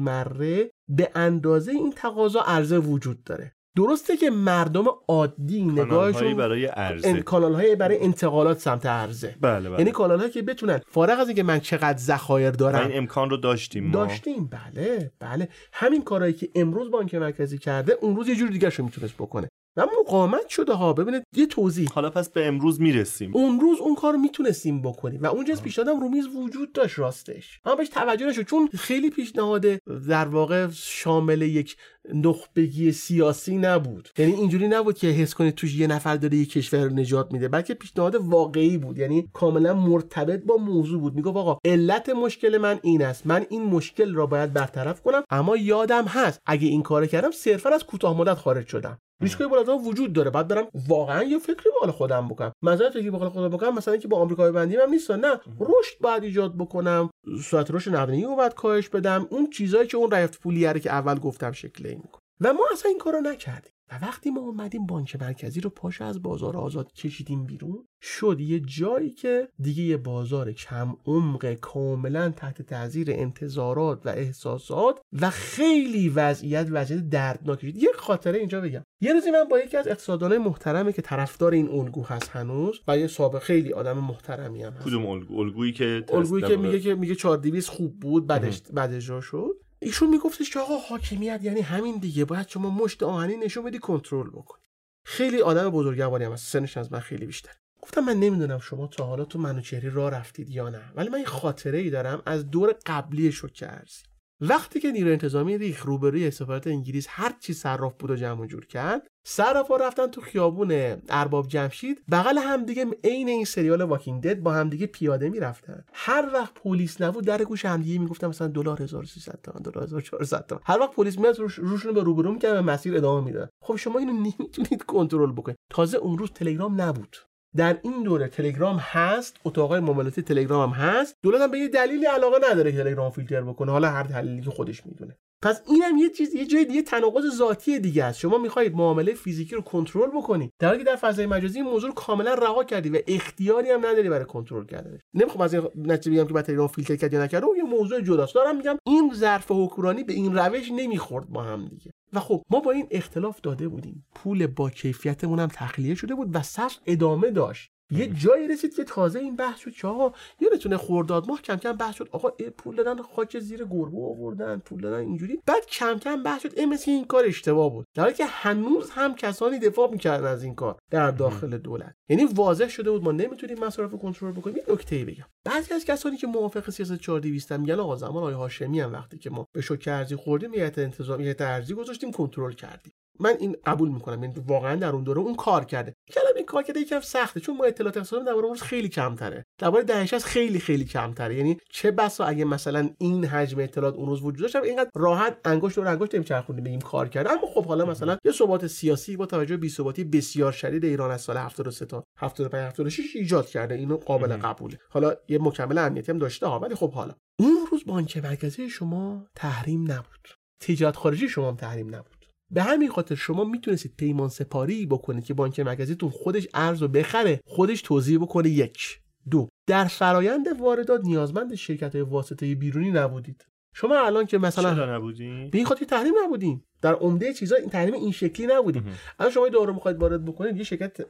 روزمره به اندازه این تقاضا عرضه وجود داره. درسته که مردم عادی نگاهشون برای عرضه. کانال های برای انتقالات سمت عرضه. بله بله. یعنی کانال هایی که بتونن فارغ از اینکه من چقدر ذخایر دارم. این امکان رو داشتیم ما. داشتیم بله بله. همین کارهایی که امروز بانک مرکزی کرده اون روز یه جور دیگه رو می‌تونست بکنه. و مقاومت شده ها. ببینید یه توضیح. حالا پس به امروز می‌رسیم. اون روز اون کار می‌تونستیم بکنیم و اونجا پیشنهادم رو میز وجود داشت راستش. اما بهش توجه نشد چون خیلی پیشنهاد در واقع شامل یک نخبگی سیاسی نبود. یعنی اینجوری نبود که حس کنید توش یه نفر داره یه کشور رو نجات میده بلکه پیشنهاد واقعی بود. یعنی کاملا مرتبط با موضوع بود. می‌گفت آقا علت مشکل من این است. من این مشکل را باید برطرف کنم اما یادم هست اگه این کار کردم صرفا از کوتاه مدت خارج شدم. ریسک بالا وجود داره. بعد برم واقعا یه فکری بالا خودم بکنم. مثلا فکری بالا خودم بکنم مثلا که با آمریکایی بندی هم نیست نه رشد باید ایجاد بکنم. سرعت رشد نقدینگی رو باید کاهش بدم. اون چیزایی که اون رفت پولیه که اول گفتم شکل این و ما اصلا این کارو نکردیم. و وقتی ما اومدیم بانک مرکزی رو پاش از بازار آزاد کشیدیم بیرون شد یه جایی که دیگه یه بازار کم عمق کاملا تحت تاثیر انتظارات و احساسات و خیلی وضعیت وضعیت دردناکی شد. یه خاطره اینجا بگم. یه روزی من با یکی از اقتصاددانای محترمی که طرفدار این الگو هست هنوز و یه سابقه خیلی آدم محترمی هم هست. کدوم الگو؟ الگویی که الگویی که میگه که میگه 4200 خوب بود بعدش بعد اجرا شد. ایشون میگفتش که آقا حاکمیت یعنی همین دیگه باید شما مشت آهنی نشون بدی کنترل بکنی. خیلی آدم بزرگواری هم سنش از من خیلی بیشتر. گفتم من نمی‌دونم شما تا حالا تو منوچهری راه رفتید یا نه ولی من یه خاطره ای دارم از دور قبلی شوکه ارزی. وقتی که نیروی انتظامی ریخ روبروی سفارت انگلیس هر چی صراف بود و جمع جور کرد صرافا رفتن تو خیابون ارباب جمشید بغل همدیگه عین این سریال واکینگ دد با همدیگه پیاده می‌رفتن. هر وقت پلیس نبود در گوش همدیگه می‌گفتن مثلا دلار 1300 تومن دلار 1400 تومن هر وقت پلیس میاد روش روشون به روبرو می‌کرد و مسیر ادامه می‌داد. خب شما اینو نمی‌تونید کنترل بکنید. تازه اون روز تلگرام نبود. در این دوره تلگرام هست اتاقای ممالاتی تلگرام هم هست. دولت هم به یه دلیلی علاقه نداره که تلگرام فیلتر بکنه. حالا هر دلیلی که خودش می‌دونه. پس اینم یه چیز یه جای دیگه تناقض ذاتی دیگه است. شما می‌خواهید معامله فیزیکی رو کنترل بکنی. در حالی که در فضای مجازی این موضوع رو کاملا رها کردی و اختیاری هم نداری برای کنترل کردنش. نمی‌خوام از این نتیجه بگم که بعد تلگرام فیلتر کرد یا نکرد. اون یه موضوع جداست. دارم میگم این ظرف حکمرانی به این روش نمی‌خورد با هم دیگه. و خب ما با این اختلاف داده بودیم. پول با کیفیتمون هم تخلیه شده بود و صف ادامه داشت. یه جایی رسید که تازه این بحث شد که آقا یادتونه خورداد ماه کم کم بحث شد. آقا پول دادن خاک زیر گربه آوردن پول دادن اینجوری. بعد کم کم بحث شد. مثل این کار اشتباه بود. در حالی که هنوز هم کسانی دفاع می‌کردن از این کار در داخل دولت. یعنی واضح شده بود ما نمی‌تونیم مصارف کنترل بکنیم. این نکته بگم. بعضی از کسانی که موافق سیاست 4200 میگن آقا زمان آقای هاشمی هم وقتی که ما به شوک ارزی خوردیم هیئت انتظامی هیئت ارزی گذاشتیم کنترل کردیم. من این قبول می‌کنم یعنی واقعا در اون دوره اون کار کرده. کلام این کار کرده یکم سخته چون ما اطلاعات اقتصادی درباره اون خیلی کمتره. درباره دهش از خیلی خیلی کمتره. یعنی چه بسا اگه مثلا این حجم اطلاعات اون روز وجود داشت اینقدر راحت انگشت دور انگشت نمیچرخوندیم بگیم کار کرده. اما خب حالا مثلا یه ثبات سیاسی با توجه به ثباتی بسیار شدید ایران از سال 73 تا 75 76 ایجاد کرده. اینو قابل قبوله. حالا یه مکمل امنیتی هم داشته ها ولی خب حالا. اون روز بانک مرکزی شما تحریم نبود. تجارت خارجی شما هم تحریم نبود. به همین خاطر شما می‌تونستید پیمان سپاری بکنید که بانک مرکزیتون خودش ارز رو بخره خودش توضیح بکنه یک. دو. در فرایند واردات نیازمند شرکت های واسطه بیرونی نبودید. شما الان که مثلا چرا نبودین؟ به این خاطر تحریم نبودین. در عمده چیزا این تحریم این شکلی نبودیم الان شما دارو می‌خواید وارد بکنید یه شرکت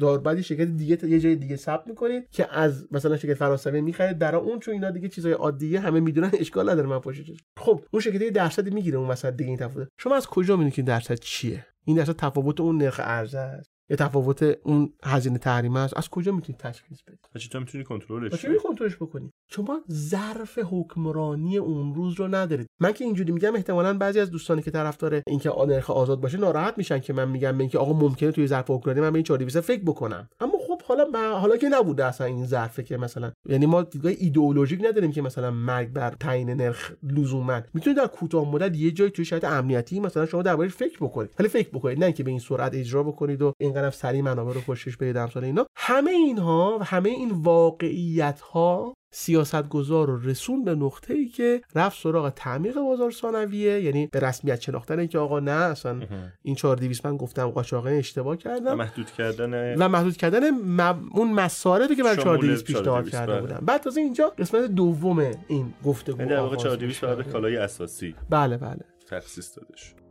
دار بعد شرکت دیگه یه جای دیگه ثبت می‌کنید که از مثلا شرکت فرانسوی می‌خرید. برای اون چون اینا دیگه چیزای عادیه همه می‌دونن اشکال نداره من پشت خب اون شرکت درصدی می‌گیره اون مثلا دیگه این تفاوت. شما از کجا می‌دونید که درصد چیه؟ این درصد تفاوت اون نرخ ارز است. یه تفاوت اون هزینه تحریم است. از کجا می‌تونید تشخیص بدید چطور می‌تونی کنترلش چطور کنترلش بکنی. شما ظرف حکمرانی اون روز رو ندارید. من که اینجوری میگم احتمالا بعضی از دوستانی که طرفدار اینکه نرخ آزاد باشه ناراحت میشن که من میگم اینکه آقا ممکنه توی ظرف حکمرانی من به این 4200 فکر بکنم. اما حالا حالا که نبوده اصلا این ظرفه که مثلا یعنی ما دیدگاه ایدئولوژیک نداریم که مثلا مرگ بر تعیین نرخ لزوما. می‌تونه در کوتاه مدت یه جای توی شرایط امنیتی مثلا شما درباره فکر بکنید. ولی فکر بکنید نه که به این سرعت اجرا بکنید و اینقدر سریع منابع رو پشتش بدید امثال اینا. همه اینها و همه این واقعیت ها سیاستگزار رو رسون به نقطه ای که رفت سراغ تعمیق بازار ثانویه یعنی به رسمیت شناختن که آقا نه اصلا این 4200 من گفتم قاچاقه اشتباه کردم. و محدود کردن و محدود کردن مب... اون مصارفی که برای 4200 پیشنهاد کرده بله. بودم. بعد تازه اینجا قسمت دوم این گفتگو یعنی در واقع آغاز 4200 فقط به میشه. کالای اساسی. بله بله. تخصیص داده شد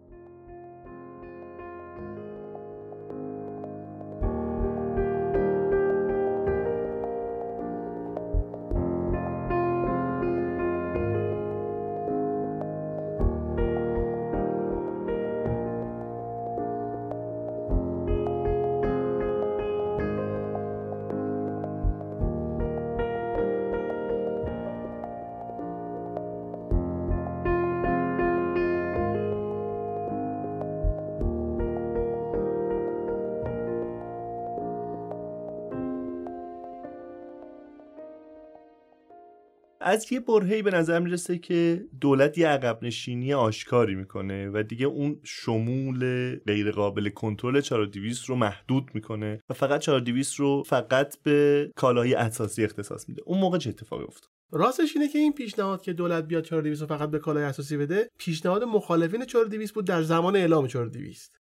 از یه برهه‌ای به نظر می‌رسه که دولت یه عقب نشینی آشکاری می‌کنه و دیگه اون شمول غیر قابل کنترل 4200 رو محدود می‌کنه و فقط 4200 رو فقط به کالای اساسی اختصاص میده. اون موقع چه اتفاقی افتاد؟ راستش اینه که این پیشنهاد که دولت بیاد 4200 رو فقط به کالای اساسی بده پیشنهاد مخالفین 4200 بود در زمان اعلام 4200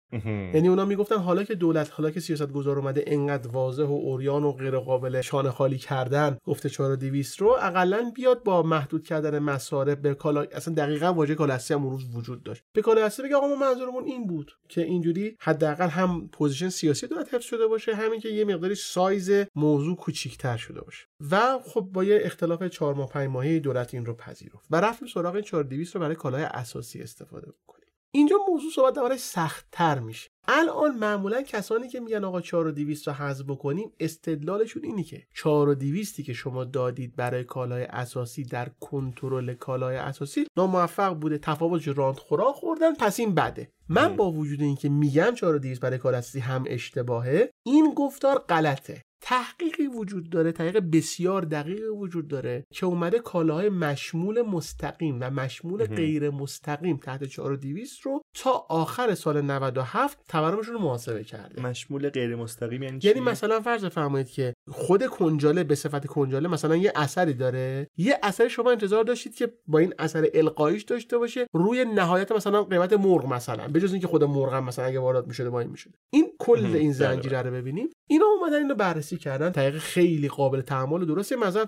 یعنی اونا می‌گفتن حالا که دولت حالا که سیاست گذار اومده انقدر واضح و عریان و غیر قابل شانه خالی کردن گفته 4200 رو اقلا بیاد با محدود کردن مصارف به کالا اصلا دقیقا واژه کالای اساسی هم روز وجود داشت. به کالای اساسی بگه آقا ما منظورمون این بود که اینجوری حداقل هم position سیاسی دولت حفظ شده باشه همین که یه مقداری سایز موضوع کوچیک‌تر شده باشه. و خب با یه اختلاف 4 ماه 5 ماهه دولت این رو پذیرفت. و رفتیم سراغ 4200 رو برای کالای اساسی استفاده بکنیم. اینجا موضوع صحبت درباره سختتر میشه. الان معمولا کسانی که میگن آقا 4200 رو حذف بکنیم استدلالشون اینی که 4200 که شما دادید برای کالای اساسی در کنترل کالای اساسی ناموفق بوده تفاوتش راند خورا خوردن پس این بده. من با وجود اینکه میگم 4200 برای کالای اساسی هم اشتباهه این گفتار غلطه. تحقیقی وجود داره تحقیق بسیار دقیقی وجود داره که اومده کالاهای مشمول مستقیم و مشمول غیر مستقیم تحت 4200 رو تا آخر سال 97 تورمشون رو محاسبه کرده. مشمول غیر مستقیم یعنی یعنی مثلا فرض فرمایید که خود کنجاله به صفت کنجاله مثلا یه اثری داره. یه اثر شما انتظار داشتید که با این اثر القایش داشته باشه روی نهایت مثلا قیمت مرغ مثلا به جز اینکه خود مرغ مثلا اگه وارد می‌شده با این می‌شده. این کل این زنجیره رو ببینیم. اینا اومدن اینو بررسی کردن تحقیق خیلی قابل تحمل درسته. مثلا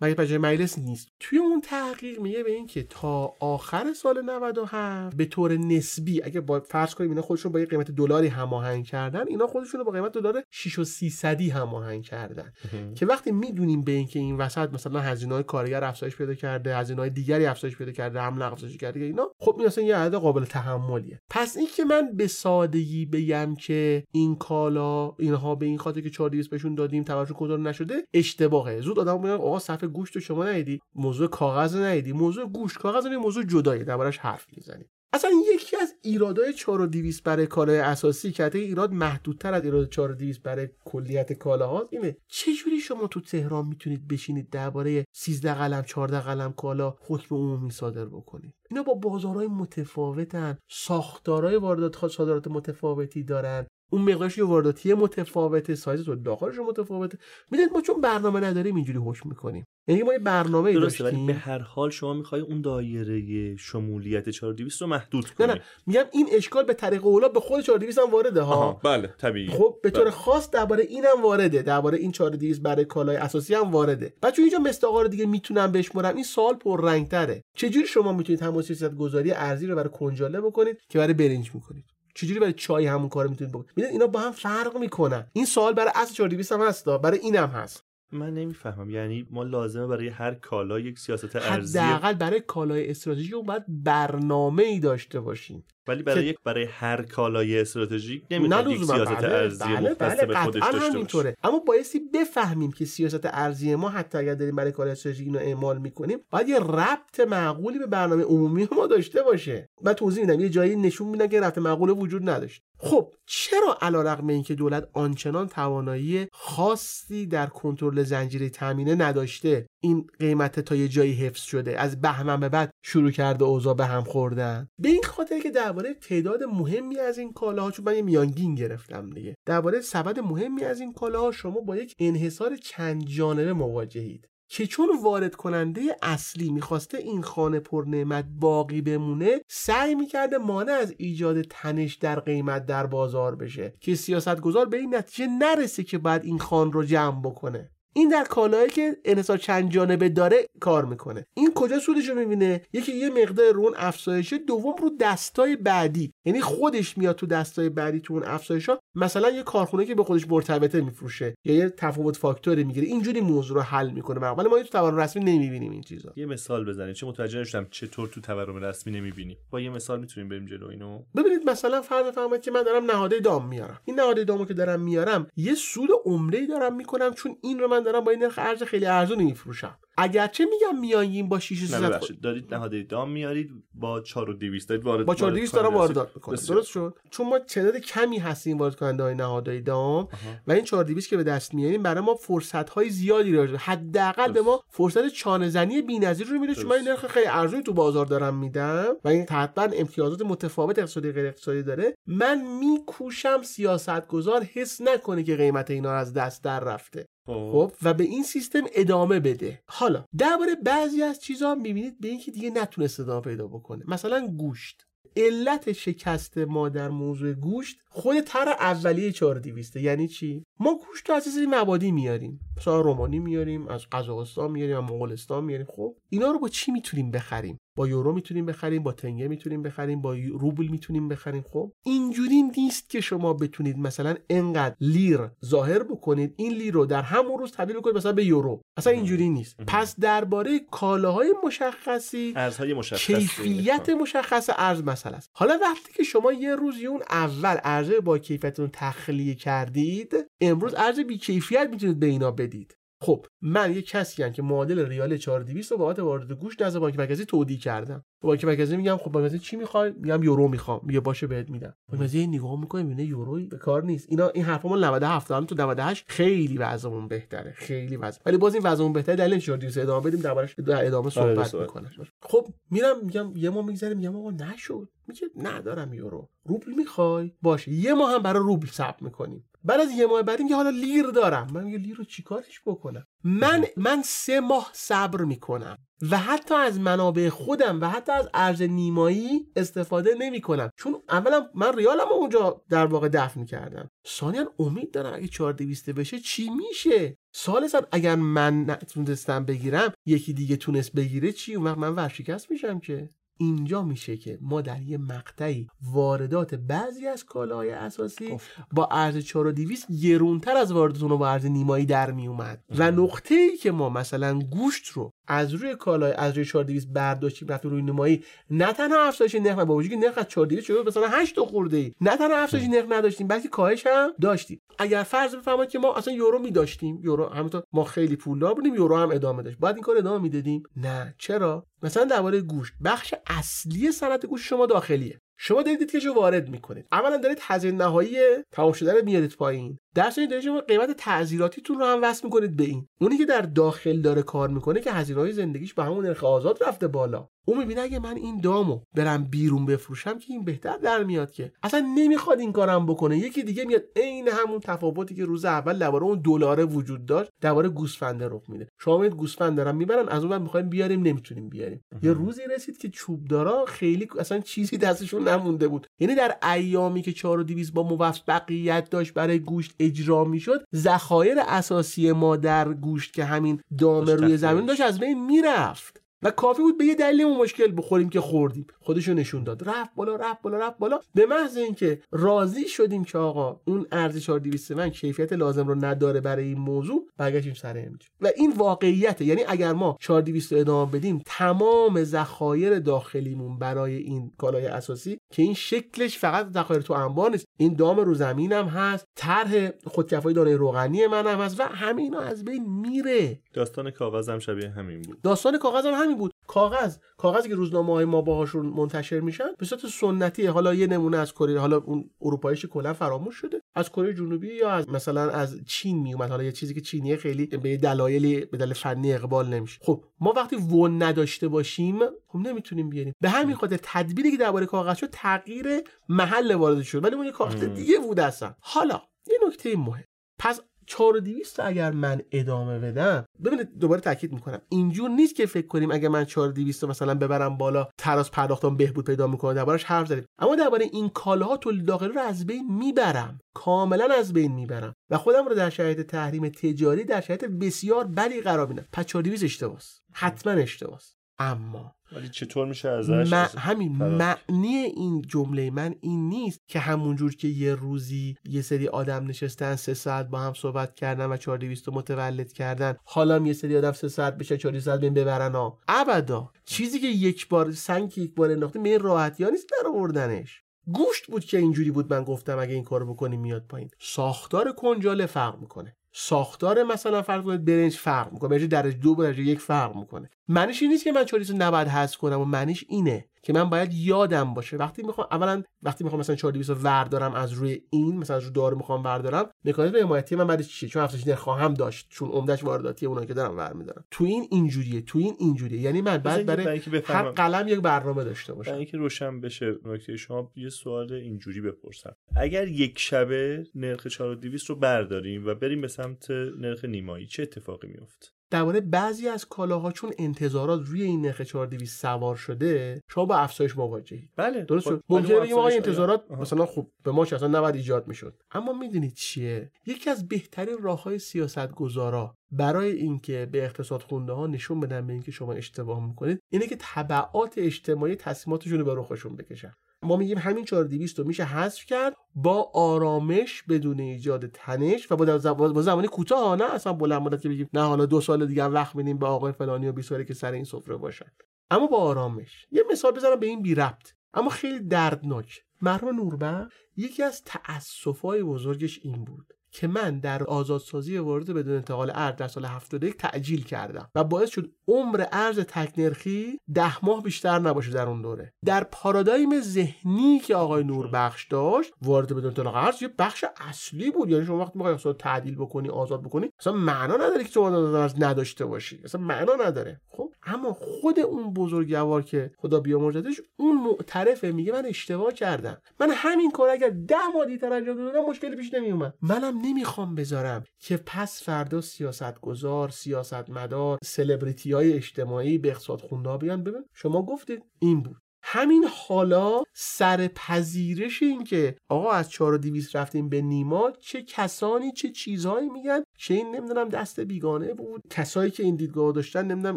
مگه پژوهش مجلس نیست؟ توی اون تحقیق میگه به این که تا آخر سال 97 به طور نسبی اگه با فرض کنیم اینا خودشون با یه قیمت دلاری هماهنگ کردن اینا خودشون رو با قیمت دلار 6 و 300 هماهنگ کردن. که وقتی می‌دونیم به اینکه این وسط مثلا هزینه های کارگر افزایش پیدا کرده هزینه های دیگری افزایش پیدا کرده حمل افزایش کرده اینا خب این اصلا یه عدد قابل تحملیه. پس این که من به سادگی بگم که این کالا اینها به این خاطر که 400 بهشون دادیم توجه کنترل نشده اشتباهه. زود آدم میگن آقا صفحه گوشت رو شما ندیدی. موضوع کاغذ ندیدی. موضوع گوشت کاغذ یه موضوع جدایی دربارش حرف می‌زنیم اصلا یکی از ایرادای 4200 برای کالای اساسی که ایراد محدودتر از ایراد 4200 برای کلیت کالاها اینه چجوری شما تو تهران می‌تونید بشینید درباره 13 قلم 14 قلم کالا حکم عمومی صادر بکنید؟ اینا با بازارهای متفاوتن ساختارهای واردات صادرات متفاوتی دارن. اون مقدارش یه وارداتی متفاوته سایز تو داخلش متفاوته. می‌دونید ما چون برنامه نداریم اینجوری حکم می‌کنیم. یعنی ما یه برنامه درسته ولی به هر حال شما می‌خوای اون دایره شمولیت 4200 رو محدود کنی نه. نه میگم این اشکال به طریق اولا به خود 4200 هم وارده ها. بله طبیعی خب به طور بله. خاص درباره اینم وارده. درباره این 4200 برای کالای اساسی هم وارده. بچه اینجا مستاقار دیگه می‌تونم بشمرم این سوال پررنگ تره چجوری شما می‌تونید همون سیاست گذاری ارزی رو برای کنجاله بکنید که برای برنج می‌کنید؟ چجوری برای چای همون کارو می‌تونید بکنید می‌دونید اینا با هم فرق می‌کنن. این سوال برای اصل 4200 هم هست برای اینم هست. من نمی‌فهمم. یعنی ما لازمه برای هر کالا یک سیاست ارزی حداقل برای کالای استراتژیک باید برنامه ای داشته باشیم. ولی برای که- یک برای هر کالای استراتژیک نمی‌خواد یک سیاست بله ارزی بله بله به خودش داشته باشه. اما بایستی بفهمیم که سیاست ارزی ما حتی اگر داریم برای کار استراتژیک اینو اعمال می‌کنیم باید یه ربط معقولی به برنامه عمومی ما داشته باشه. من توضیح میدم. یه جایی نشون میدن که ربط معقول وجود نداشت. خب چرا علیرغم اینکه دولت آنچنان توانایی خاصی در کنترل زنجیره تامینه نداشته این قیمت تا یه جایی حفظ شده از بهمن به بعد شروع کرده اوضاع به هم خوردن؟ به این خاطر که درباره تعداد مهمی از این کالاها چون من یه میانگین گرفتم دیگه درباره سبد مهمی از این کالاها شما با یک انحصار چند جانبه مواجهید. که چون وارد کننده اصلی می‌خواسته این خانه پر نعمت باقی بمونه سعی می‌کرده مانع از ایجاد تنش در قیمت در بازار بشه که سیاستگزار به این نتیجه نرسه که بعد این خان رو جمع بکنه. این در کالایی که انحصار چند جانبه داره کار می‌کنه. این کجا سودش رو می‌بینه؟ یکی یه مقدار رو اون افزایشه دوم رو دستای بعدی. یعنی خودش میاد تو دستای بعدی تو اون افزایش ها مثلا یه کارخونه که به خودش مرتبطه میفروشه یا یه تفاوت فاکتوری می‌گیره. اینجوری موضوع رو حل می‌کنه. ولی ما تو تورم رسمی نمی‌بینیم این چیزا. یه مثال بزنید چه متوجه نشدم چطور تو تورم رسمی نمی‌بینی با یه مثال می‌تونیم بریم جلو اینو. ببینید مثلا فرض فرمایید که من دارم نهاده دام میارم. این نهاده دامو که دارم میارم یه سود عمره دارم می‌کنم چون این رو من دارم با این نرخ ارز خیلی ارزونی میفروشم. اگرچه میگم میانگین با 6 نه ببخشید. دارید نهاده دام میارید با 4200 دارید وارد با 4200 دارم واردات. می‌کنم. درست شد. چون ما تعداد کمی هستیم وارد کننده های نهادهای دام آها. و این 4200 که به دست میاریم برای ما فرصت های زیادی رو حداقل به ما فرصت چانه زنی بی‌نظیر رو میده. چون من این نرخ خیلی ارزونی تو بازار دارم میدم و این حتما امتیازات متفاوت اقتصادی غیر اقتصادی داره. من میکوشم سیاستگزار حس نکنه که قیمت اینا از دست در رفته. خب. خب؟ و به این سیستم ادامه بده. حالا درباره بعضی از چیزها می‌بینید به اینکه دیگه نتونست ادامه پیدا بکنه. مثلا گوشت. علت شکست ما در موضوع گوشت خود تر اولیه 4200 یعنی چی؟ ما گوشت از سری مبادی میاریم. مثلا رومانی میاریم از قزاقستان میاریم از مغولستان میاریم. خب اینا رو با چی می‌تونیم بخریم؟ با یورو می‌تونیم بخریم با تنگه می‌تونیم بخریم با روبل می‌تونیم بخریم. خب اینجوری نیست که شما بتونید مثلا انقدر لیر ظاهر بکنید این لیر رو در همون روز تبدیل کنید مثلا به یورو. اصلا اینجوری نیست. پس درباره کالاهای مشخصی ارزهای مشخص کیفیت مشخص ارز مسئله است. حالا وقتی که شما یه روز اون اول ارز با کیفیتتون تخلیه کردید امروز ارز بی کیفیت می‌تونید به اینا بدید. خب من یه کسی هم که معادل ریال 4200 رو بابت وارد گوش نزد بانک مرکزی تودی کردم. بانک مرکزی میگم خب بانک مرکزی چی می‌خوای؟ میگم یورو می‌خوام. میگه باشه بهت میدم. بانک مرکزی نگاه می‌کنه می‌بینه یورو به کار نیست. اینا این حرفمون 97 الان تو 98 خیلی وضعمون بهتره. خیلی وضع. ولی باز این وضعمون بهتره دلیل 4200 ادامه بدیم دربارش ادامه صحبت می‌کنه. خب میرم میگم یه ما میگذره میگم آقا نشد. میگه ندارم یورو. روبل می‌خوای؟ باشه. یه ما هم برای روبل ثبت می‌کنیم. بعد از یه ماه بعد که حالا لیر دارم. من میگه لیر رو چیکارش بکنم؟ من من سه ماه صبر می‌کنم و حتی از منابع خودم و حتی از ارز نیمایی استفاده نمی کنم چون اولا من ریالم اونجا در واقع دفن کردم. ثانیا امید دارم اگه 4200 بشه چی میشه؟ سال سال اگر من نتونستم بگیرم یکی دیگه تونست بگیره چی؟ اون وقت من ورشکست میشم که. اینجا میشه که ما در یه مقطعی واردات بعضی از کالاهای اساسی با ارز 4200 گرونتر از وارداتون رو با ارز نیمایی در میومد. و نقطه ای که ما مثلا گوشت رو از روی کالای از روی 4200 برداشتیم رفتیم روی نمایی. نه تنها افزایش نرخ با وجودی نرخ از 4200 شده مثلا 8 خورده ای. نه تنها افزایش نرخ نداشتیم بلکه کاهش هم داشتیم. اگر فرض بفرمایید که ما اصلا یورو می داشتیم یورو همونطور ما خیلی پولدار بودیم یورو هم ادامه داشت. بعد این کار ادامه می‌دادیم نه. چرا؟ مثلا درباره گوشت بخش اصلی صنعت گوشت شما داخلیه. شما دارید که وارد می‌کنید. اولا دارید هزینه نهایی تمام شده رو میارید پایین. در صورتی دارید شما قیمت تعزیراتیتون رو هم وصل می‌کنید به این. اونی که در داخل داره کار می‌کنه که هزینه های زندگیش به همون نرخ آزاد رفته بالا. اون می‌بینه اگه من این دامو برم بیرون بفروشم که این بهتر در میاد که. اصلا نمی‌خواد این کارم بکنه. یکی دیگه میاد عین همون تفاوتی که روز اول درباره اون دلار وجود داشت درباره گوسفنده رخ میده. شما میید گوسفند دارن می‌برن از اون می‌خوایم بیاریم نمی‌تونیم بیاریم. یه روزی رسید که چوبدارا خیلی اصلا چیزی دستشون نمونده بود. یعنی در ایامی که 4200 با موفقیت داشت برای گوشت اجرا می‌شد ذخایر اساسی ما در گوشت که همین دام روی زمین داشت از بین می‌رفت. و کافی بود به یه دلیل مشکل بخوریم که خوردیم. خودشو نشون داد. رفت بالا رفت بالا رفت بالا. به محض اینکه راضی شدیم که آقا اون ارز 4200 من کیفیت لازم رو نداره برای این موضوع برگشتیم سر امج. و این واقعیته. یعنی اگر ما 4200 ادامه بدیم تمام ذخایر داخلیمون برای این کالای اساسی که این شکلش فقط ذخایر تو انبار نیست این دام رو زمینم هست طرح خودکفایی دانه روغنی منم هست و همه اینا از بین میره. داستان کاغذم شبیه همین بود. داستان کاغذم همین بود. کاغذ. کاغذی که روزنامه های ما باهاشون منتشر میشن به صورت سنتی حالا یه نمونه از کره حالا اون اروپاییش کلا فراموش شده. از کره جنوبی یا از مثلا از چین میومد. حالا یه چیزی که چینیه خیلی به دلایلی به دلیل فنی اقبال نمیشه. خب ما وقتی ون نداشته باشیم خب نمی‌تونیم بیاریم. به همین خاطر تدبیری که درباره کاغذ شد تغییر محل وارد شد. ولی اون یه کاغذ دیگه بود اصلا. حالا یه نکته مهم. پس 4200 اگر من ادامه بدم ببینید دوباره تاکید می‌کنم. اینجور نیست که فکر کنیم اگر من 4200 مثلا ببرم بالا تراس پرداختم بهبود پیدا می‌کنه دربارش حرف زدیم. اما درباره این کالاها تولید داخلی رو از بین می‌برم. کاملا از بین می‌برم. و خودم رو در شرایط تحریم تجاری در شرایط بسیار بدی قرار میدم. پس 4200 اشتباس حتما اشتباس اما ولی چطور میشه ازش؟ همین معنی این جمله من این نیست که همونجور که یه روزی یه سری آدم نشستن سه ساعت با هم صحبت کردن و 4200 متولد کردن. حالا یه سری آدم سه ساعت بشه 400 بین ببرن ها ابدا چیزی که یک بار سنگ یک بار انداخته می راحتی ها نیست در آوردنش گوشت بود که اینجوری بود من گفتم اگه این کارو بکنیم میاد پایین. ساختار کنجاله فرق می‌کنه. ساختار مثلا فرض کنید برنج فرق می‌کنه برنج درجه دو درجه یک فرق می‌کنه. معنیش این نیست که من چوریزو نباید حذف کنم و معنیش اینه. که من باید یادم باشه. وقتی می‌خوام اولا وقتی می‌خوام مثلا 4200 رو وردارم از روی این مثلا از روی دارو می‌خوام وردارم مکانیزم حمایتی من بعدش چیه؟ چون افزایش نرخ خواهم داشت چون عمدش وارداتی اونا که دارم ور میدارم تو این اینجوریه تو این اینجوریه. یعنی من بعد برای هر قلم یک برنامه داشته باشم. برای اینکه روشن بشه نکته شما یه سوال اینجوری بپرسم. اگر یک شبه نرخ 4200 رو برداریم و بریم به سمت نرخ نیمایی چه اتفاقی میفته درباره بعضی از کالاها چون انتظارات روی این نرخ 4200 سوار شده شما با افزایش مواجهید بله. درست خب، شد؟ ممکنه بگیم آقا این افزایش انتظارات؟ آها. مثلا خب به ما اصلا نباید ایجاد می‌شد. اما می‌دونید چیه؟ یکی از بهترین راههای سیاستگزارا برای اینکه به اقتصاد خونده ها نشون بدن به اینکه شما اشتباه می‌کنید اینه که تبعات اجتماعی تصمیماتشون رو به رخشون بکشن. ما میگیم همین 4200 رو میشه حذف کرد با آرامش بدون ایجاد تنش و با, زم- با زمانی کوتاه نه اصلا بلند مدت که بگیم نه حالا دو سال دیگه وقت میدیم به آقای فلانی و بیساری که سر این سفره باشن. اما با آرامش. یه مثال بزنم به این بی ربط. اما خیلی دردناک. مرحوم نوربخش یکی از تأسفهای بزرگش این بود. که من در آزادسازی وارد بدون انتقال ارز در سال 71 تعجیل کردم و باعث شد عمر ارز تکنرخی ده ماه بیشتر نباشه در اون دوره. در پارادایم ذهنی که آقای نوربخش داشت وارد بدون انتقال ارز یه بخش اصلی بود. یعنی شما وقتی می‌خوای اقتصاد تعدیل بکنی آزاد بکنی اصلا معنا نداره که شما ارز نداشته باشی. اصلا معنا نداره. خب؟ اما خود اون بزرگوار که خدا بیامرزتش اون معترفه میگه من اشتباه کردم. من همین کار اگر ده ماه دیرتر انجام دادم مشکلی پیش نمیومد منم نمی‌خوام بذارم که پس فردا سیاستگزار سیاستمدار سلبریتی های اجتماعی به اقتصاد خونده بیان. ببین شما گفتید این بود. همین حالا سر پذیرش این که آقا از 4200 رفتیم به نیما چه کسانی چه چیزهایی میگن که این نمی‌دونم دست بیگانه بود. کسایی که این دیدگاه داشتن نمی‌دونم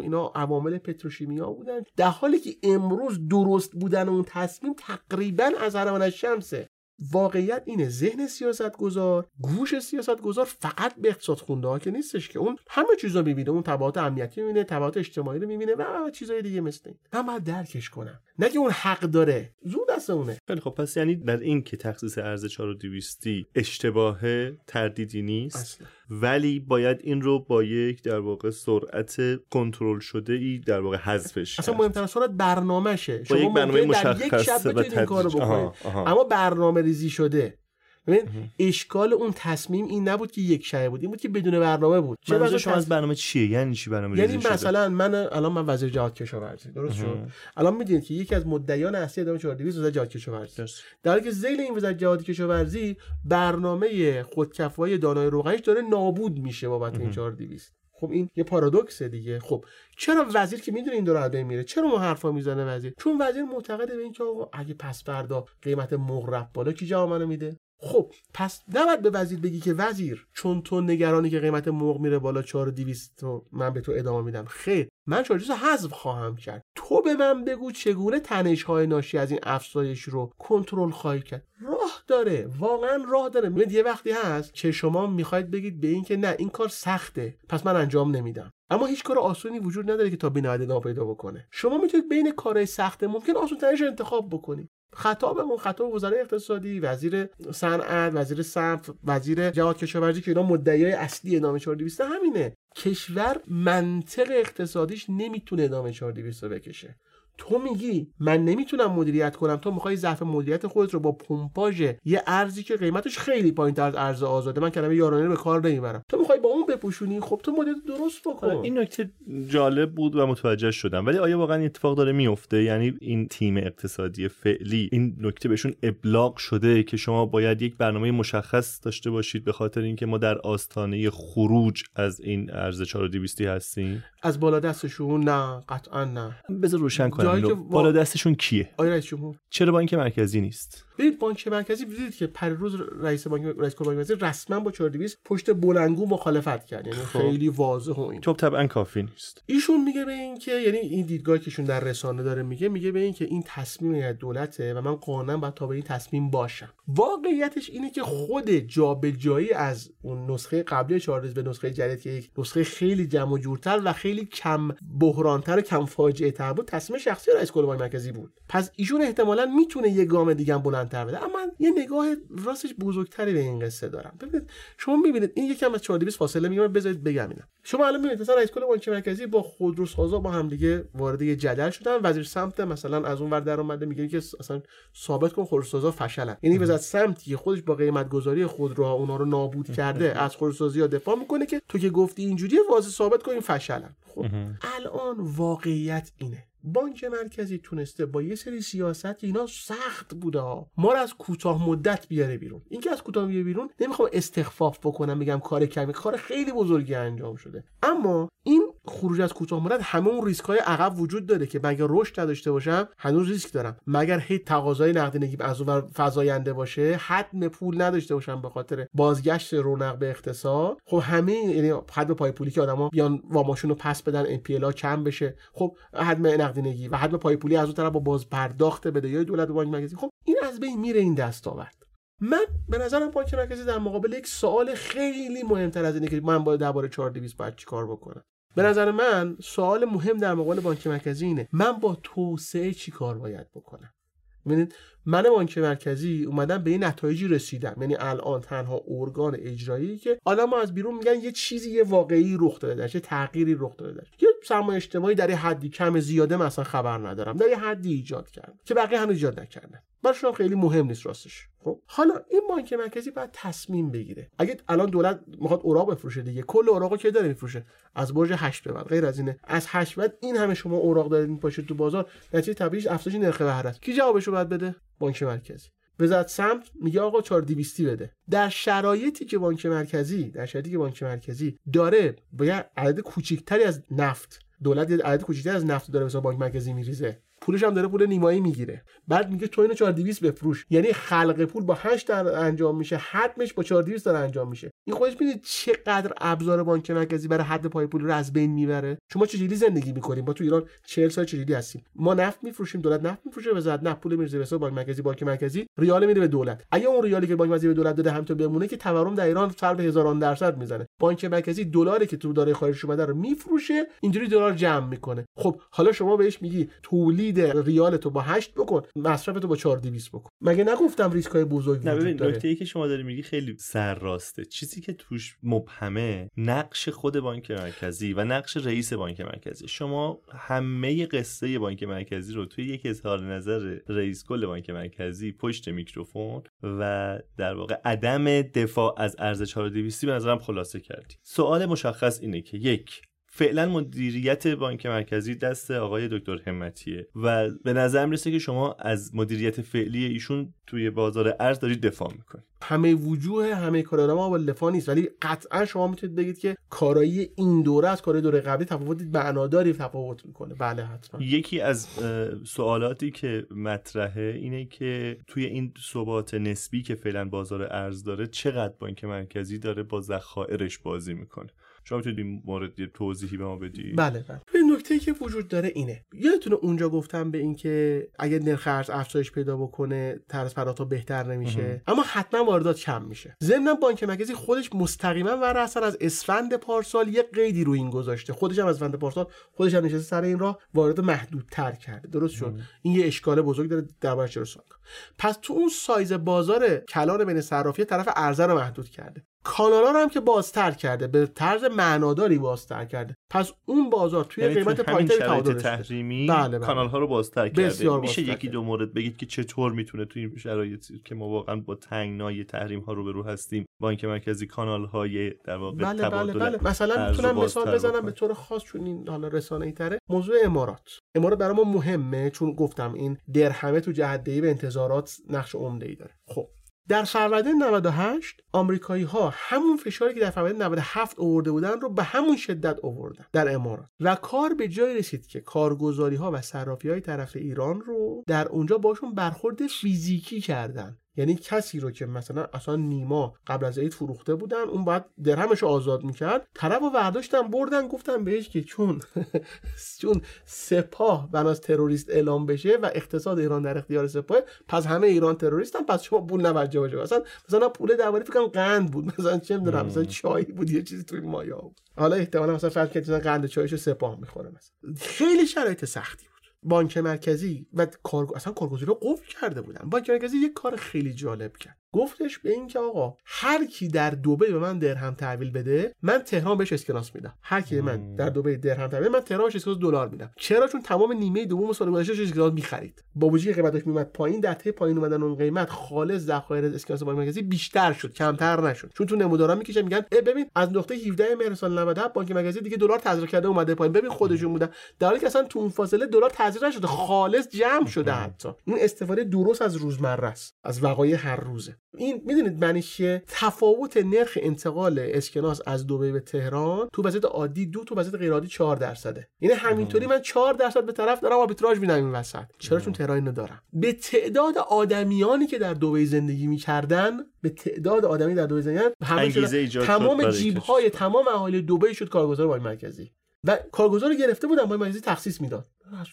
اینا عوامل پتروشیمیا بودن. در حالی که امروز درست بودن اون تصمیم تقریبا از هرمان شمسه. واقعیت اینه ذهن سیاستگزار گوش سیاستگزار فقط به اقتصاد خونده ها که نیستش که. اون همه چیز رو می‌بینه اون تبعات امنیتی می‌بینه تبعات اجتماعی رو می‌بینه و چیزهای دیگه مثل این. من باید درکش کنم. نه که اون حق داره. زود دست اونه. خیلی خب پس یعنی در این که تخصیص ارز 4200 اشتباه تردیدی نیست؟ اصلا. ولی باید این رو با یک در واقع سرعت کنترل شده ای در واقع حذفش اصلا. مهمتر سرعت برنامهشه با شما یک برنامه ممکنه در یک شب مشخص بتونید این کارو. بکنید. اما برنامه ریزی شده ببین اشکال اون تصمیم این نبود که یک شبه بود این بود که بدون برنامه بود. چه شما از برنامه چیه؟ یعنی چی برنامه یعنی؟ مثلا من الان من وزیر جهاد کشاورزی درست شد. الان می‌دونید که یکی از مدعیان اصلی ادامه 4200 وزارت جهاد کشاورزی. درست. در حالی که ذیل این وزارت جهاد کشاورزی برنامه خودکفایی دانای روغنیش داره نابود میشه بابت این 4200 خب این یه پارادوکسه دیگه. خب چرا وزیر که می‌دونه این داره از میره؟ چرا ما حرفا می‌زنه وزیر؟ چون وزیر معتقده به اینکه آقا اگه پس فردا قیمت مرغ رفت بالا کی جواب منو میده؟ خب پس نباید به وزیر بگی که وزیر چون تو نگرانی که قیمت مرغ میره بالا 4200 تو من به تو ادامه میدم. خیر من 4200 حذف خواهم کرد. تو به من بگو چگونه تنش های ناشی از این افزایش رو کنترل خواهی کرد. راه داره واقعا راه داره. می‌بینید یه وقتی هست که شما می‌خواید بگید به این که نه این کار سخته. پس من انجام نمیدم. اما هیچ کار آسونی وجود نداره که تا بینهایت ناپیدا بکنه. شما می‌تونید بین کارهای سخته ممکن آسون ترش انتخاب بکنید. خطابمون خطاب وزرای اقتصادی وزیر صنعت وزیر صنعت وزیر جهاد کشاورزی که اینا مدعیای اصلی ادامه 4200 همینه. کشور منطق اقتصادیش نمی‌تونه ادامه 4200 رو بکشه. تو میگی من نمی‌تونم مدیریت کنم تو می‌خوای ضعف مدیریت خودت رو با پمپاژ یه ارزی که قیمتش خیلی پایینتر از ارز آزاده من کلمه یارانه رو به کار نمی‌برم. تو می‌خوای با اون بپوشونی خب تو مدیریت درست بکن. آره، این نکته جالب بود و متوجه شدم ولی آیا واقعا اتفاق داره میفته یعنی این تیم اقتصادی فعلی این نکته بهشون ابلاغ شده که شما باید یک برنامه مشخص داشته باشید به خاطر اینکه ما در آستانه خروج از این ارز 4200 هستیم؟ از بالا دستشون؟ نه قطعا نه. بذار روشن کنم. وا- بالا دستشون کیه؟ آقای رئیس جمهور؟ چرا بانک مرکزی نیست؟ ببینید بانک مرکزی دیدید که پریروز رئیس بانک رئیس کل بانک مرکزی رسما با 4200 پشت بلنگو مخالفت کرد. یعنی خب. خیلی واضح و این. خب طبعا کافی نیست. ایشون میگه به این که یعنی این دیدگاهی که ایشون در رسانه داره میگه میگه به این که این تصمیم از دولته و من قانعا باید تا به این تصمیم باشم. واقعیتش اینه که خود جابجایی از اون نسخه قبلی چارلز به نسخه جدید که یک نسخه خیلی جمع و جورتر و خیلی کم بحرانتر و کم فاجعه تر بود. تصمیم شخصی رئیس کل بانک مرکزی بود. پس ایشون احتمالا می‌تونه یه گام دیگه هم بلندتر بده. اما من یه نگاه راستش بزرگتری به این قصه دارم. ببینید شما می‌بینید این یکم از 4200 فاصله می‌گیره. بذارید بگم اینا شما الان می‌بینید مثلا رئیس کل بانک مرکزی با خودروسازا با هم دیگه وارد یه جدل شدن. وزیر سمت مثلا از اون ور در اومده میگه که اصلا ثابت کن خودروسازا فشلن. یعنی وزارت سمتی که خودش با قیمت گذاری خودروها اونا رو نابود کرده از خودروسازی ها دفاع می‌کنه که تو که گفتی اینجوریه واضح ثابت کن این فشلن. خب الان واقعیت اینه. بانک مرکزی تونسته با یه سری سیاست که اینا سخت بوده ها ما رو از کوتاه مدت بیاره بیرون. اینکه از کوتاه بیاره بیرون نمی‌خوام استخفاف بکنم بگم کار کمی کار خیلی بزرگی انجام شده. اما این خروج از کوتاه مدت همه اون ریسک های عقب وجود داره که مگر رشد نداشته باشم هنوز ریسک دارم. مگر هی تقاضای نقدینگی از اون فزاینده باشه حتم پول نداشته باشم به خاطر بازگشت رونق به اقتصاد؟ خب همه یعنی حد پای پولی که آدما بیان واماشون رو پس بدن ام کم بشه. خب حد نقدینگی و حد پای پولی از اون طرف با باز پرداخت بدهی دولت و بانک مرکزی. خب این از بین میره این دستاورد. من به نظرم بانک مرکزی در مقابل یک سوال خیلی مهمتر از اینه که من باید درباره 4200 باید چیکار بکنم. به نظر من سوال مهم در مقابل بانک مرکزی اینه. من با توسعه چی کار باید بکنم؟ ببینید من بانک مرکزی اومدم به این نتایجی رسیدم. یعنی الان تنها ارگان اجرایی که ما از بیرون میگن یه چیزی یه واقعی رخ داده درش یه تغییری رخ داده درش یه سرمایه اجتماعی در حدی کم زیاده مثلا خبر ندارم. در یه حدی ایجاد کردم که بقیه هنوز ایجاد نکردن. براشون خیلی مهم نیست راستش. خب؟ حالا این بانک مرکزی باید تصمیم بگیره. اگه الان دولت می‌خواد اوراق بفروشه دیگه کل اوراقو که داره میفروشه؟ از برج 8 به بعد. غیر از اینه از 8 بعد این همه شما اوراق دارید میپاشید تو بازار نتیجه طبیعیش افزایش نرخ بهره است. کی جوابشو باید بده؟ بانک مرکزی. وزارت سمت میگه آقا 4200 بده. در شرایطی که بانک مرکزی در شرایطی که بانک مرکزی داره باید عدد کوچیکتری از نفت دولت عدد کوچیکتری از نفت داره مثلا بانک مرکزی میریزه. پولش هم داره پول نیمایی می‌گیره. بعد میگه تو اینو 4200 بفروش. یعنی خلق پول با 8 در انجام میشه حتمش با 4200 داره انجام میشه. این خودش می‌دونید چقدر ابزار بانک مرکزی برای حد پای پول رو از بین می‌بره؟ شما چجوری زندگی می‌کنیم با تو ایران 40 سال چجوری هستیم؟ ما نفت میفروشیم دولت نفت میفروشه وزارت نفت پول میرزه به بانک مرکزی بانک مرکزی ریال میده به دولت. اگه اون ریالی که بانک مرکزی به دولت داده همینطور بمونه که تورم در ایران سر به هزاران درصد می‌زنه. بانک مرکزی دلاری که تو داره خارج اومده رو میفروشه اینجوری دلار جمع می‌کنه. خب حالا شما بهش میگی تولید ریال تو با 8 بکن مصرف تو با 4200 بکن. مگه نگفتم ریسک های بزرگ نه ببین نکته ای که شما داری میگی خیلی سر راسته چیزی که توش مبهمه نقش خود بانک مرکزی و نقش رئیس بانک مرکزی. شما همه قصه بانک مرکزی رو توی یک اظهار نظر رئیس کل بانک مرکزی پشت میکروفون و در واقع عدم دفاع از ارز 4200 به نظرم خلاصه کردی. سوال مشخص اینه که یک فعلا مدیریت بانک مرکزی دست آقای دکتر همتیه و به نظر می‌رسه که شما از مدیریت فعلی ایشون توی بازار ارز دارید دفاع می‌کنید. همه وجوه همه کار ما با دفاع نیست ولی قطعا شما می‌تونید بگید که کارایی این دوره از کار دوره قبلی تفاوت معناداری تفاوت می‌کنه. بله حتما. یکی از سوالاتی که مطرحه اینه که توی این ثبات نسبی که فعلا بازار ارز داره چقدر بانک مرکزی داره با ذخایرش بازی می‌کنه؟ شما می‌تونید مورد توضیحی به ما بدی؟ بله بله. این نکته که وجود داره اینه. یادتونه اونجا گفتم به اینکه اگه نرخ ارز افزایش پیدا بکنه طرز پرداخت بهتر نمیشه. اما حتما واردات کم میشه. ضمن بانک مرکزی خودش مستقیما و اصلا از اسفند پارسال یه قیدی رو این گذاشته. خودش هم از اسفند پارسال خودش هم نشسته سر این راه وارد محدودتر کرده. درست شد؟ این یه اشکال بزرگ داره دربارش چرا پس تو اون سایز بازار کلان بین صرافی طرف ارزه رو محدود کرده. کانالا رو هم که بازتر کرده به طرز معناداری بازتر کرده. پس اون بازار توی یعنی قیمت پایینتری تعادل تحریمی بله بله. کانال ها رو بازتر کرده. میشه یکی دو مورد بگید که چطور می‌تونه توی این شرایطی که ما واقعا با تنگنای تحریم ها رو به رو هستیم؟ بانک مرکزی کانال های در واقع بله بله بله. مثلا می‌تونم مثال بزنم به طور خاص چون این حالا رسانه ای تره موضوع امارات. امارات برای ما مهمه چون گفتم این درهمه تو جهت به انتظارات نقش عمده ای داره. خب. در فروردین 98 آمریکایی ها همون فشاری که در فروردین 97 آورده بودن رو به همون شدت آوردن در امارات و کار به جای رسید که کارگزاری ها و صرافی های طرف ایران رو در اونجا باشون برخورد فیزیکی کردن. یعنی کسی رو که مثلا اصلا نیما قبل از عید فروخته بودن اون باید درهمش آزاد می‌کرد طرف رو برداشتن بردن گفتن بهش که چون چون سپاه بناس تروریست اعلام بشه و اقتصاد ایران در اختیار سپاه پس همه ایران تروریستن پس شما پول نوجه باشه مثلا مثلا پول درباره فکر قند بود. مثلا چه می‌دونم مثلا چای بود یه چیزی توی مایا بود. حالا احتمالا مثلا فرض کنید قند چایشو سپاه می‌خوره مثلا. خیلی شرایط سختی. بانک مرکزی و کار... اصلا کارگزاری رو قفل کرده بودن. بانک مرکزی یک کار خیلی جالب کرد. گفتش به این که آقا هر کی در دبی به من درهم تحویل بده من تهران بهش اسکناس میدم. هر کی من در دبی درهم تحویل من تهران بهش اسکناس دلار میدم. چرا؟ چون تمام نیمه دوم سال گذشته اسکناس می‌خرید. با وجودی قیمتش میومد پایین در طی پایین اومدن اون قیمت خالص ذخایر اسکناس بانک مرکزی بیشتر شد کمتر نشد. چون تو نمودارا می‌کشن میگن ببین از نقطه 17 مهر سال 97 بانک مرکزی دیگه دلار تزریق کرده اومده پایین. ببین خودشون بودن. در حالی که اصلا تو اون فاصله دلار تزریق نشده خالص جمع شده حتی. این استفاده درست از روزمره است از وقایع هر روزه. این می‌دونید معنی چیه؟ تفاوت نرخ انتقال اسکناس از دبی به تهران تو وضعیت عادی دو تو وضعیت غیر عادی 4 درصده. یعنی همینطوری من 4 درصد به طرف دارم آربیتراژ میدم این وسط. چرا؟ چون تهران اینو دارم به تعداد آدمیانی که در دبی زندگی می‌کردن به تعداد آدمی در دبی زندگی همه تمام جیب های تمام اهالی دبی شد کارگزار بانک مرکزی. و کارگزار گرفته بودن بانک مرکزی تخصیص می‌داد.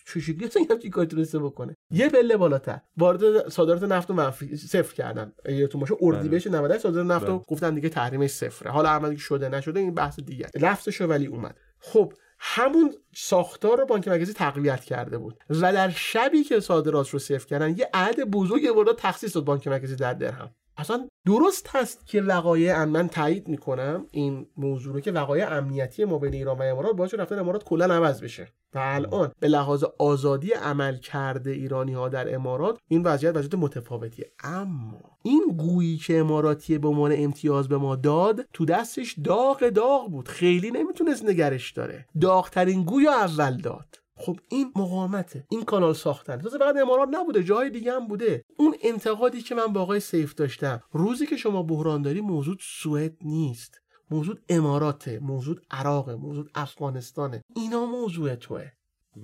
چه شکلی اصلا همچین کاری تونسته بکنه. یه پله بالاتر. وارد صادرات نفت و منفی صفر کردن. یادتون باشه اردیبهشت 98 صادرات نفت رو گفتن دیگه تحریمش صفره. حالا عملی شده نشده این بحث دیگه لفظش ولی اومد. خب همون ساختار رو بانک مرکزی تقویت کرده بود. و در شبی که صادرات رو صفر کردن یه عدد بزرگی وارد تخصیص داد بانک مرکزی در درهم. اصلا درست هست که وقایع من تایید می‌کنم این موضوع رو که وقایع امنیتی ما بین ایران و امارات باعث رفتن امارات کلا عوض بشه. و الان به لحاظ آزادی عمل کرده ایرانی ها در امارات این وضعیت وضعیت متفاوتیه. اما این گویی که اماراتی به عنوان امتیاز به ما داد تو دستش داغ داغ بود. خیلی نمی‌تونست نگرش داره. داغترین گوی اول داد. خب این مقاومته این کانال ساختن تازه فقط امارات نبوده جای دیگه هم بوده. اون انتقادی که من با آقای سیف داشتم روزی که شما بحران داری موضوع سوئد نیست. موضوع اماراته موضوع عراق موضوع افغانستانه. اینا موضوع توه.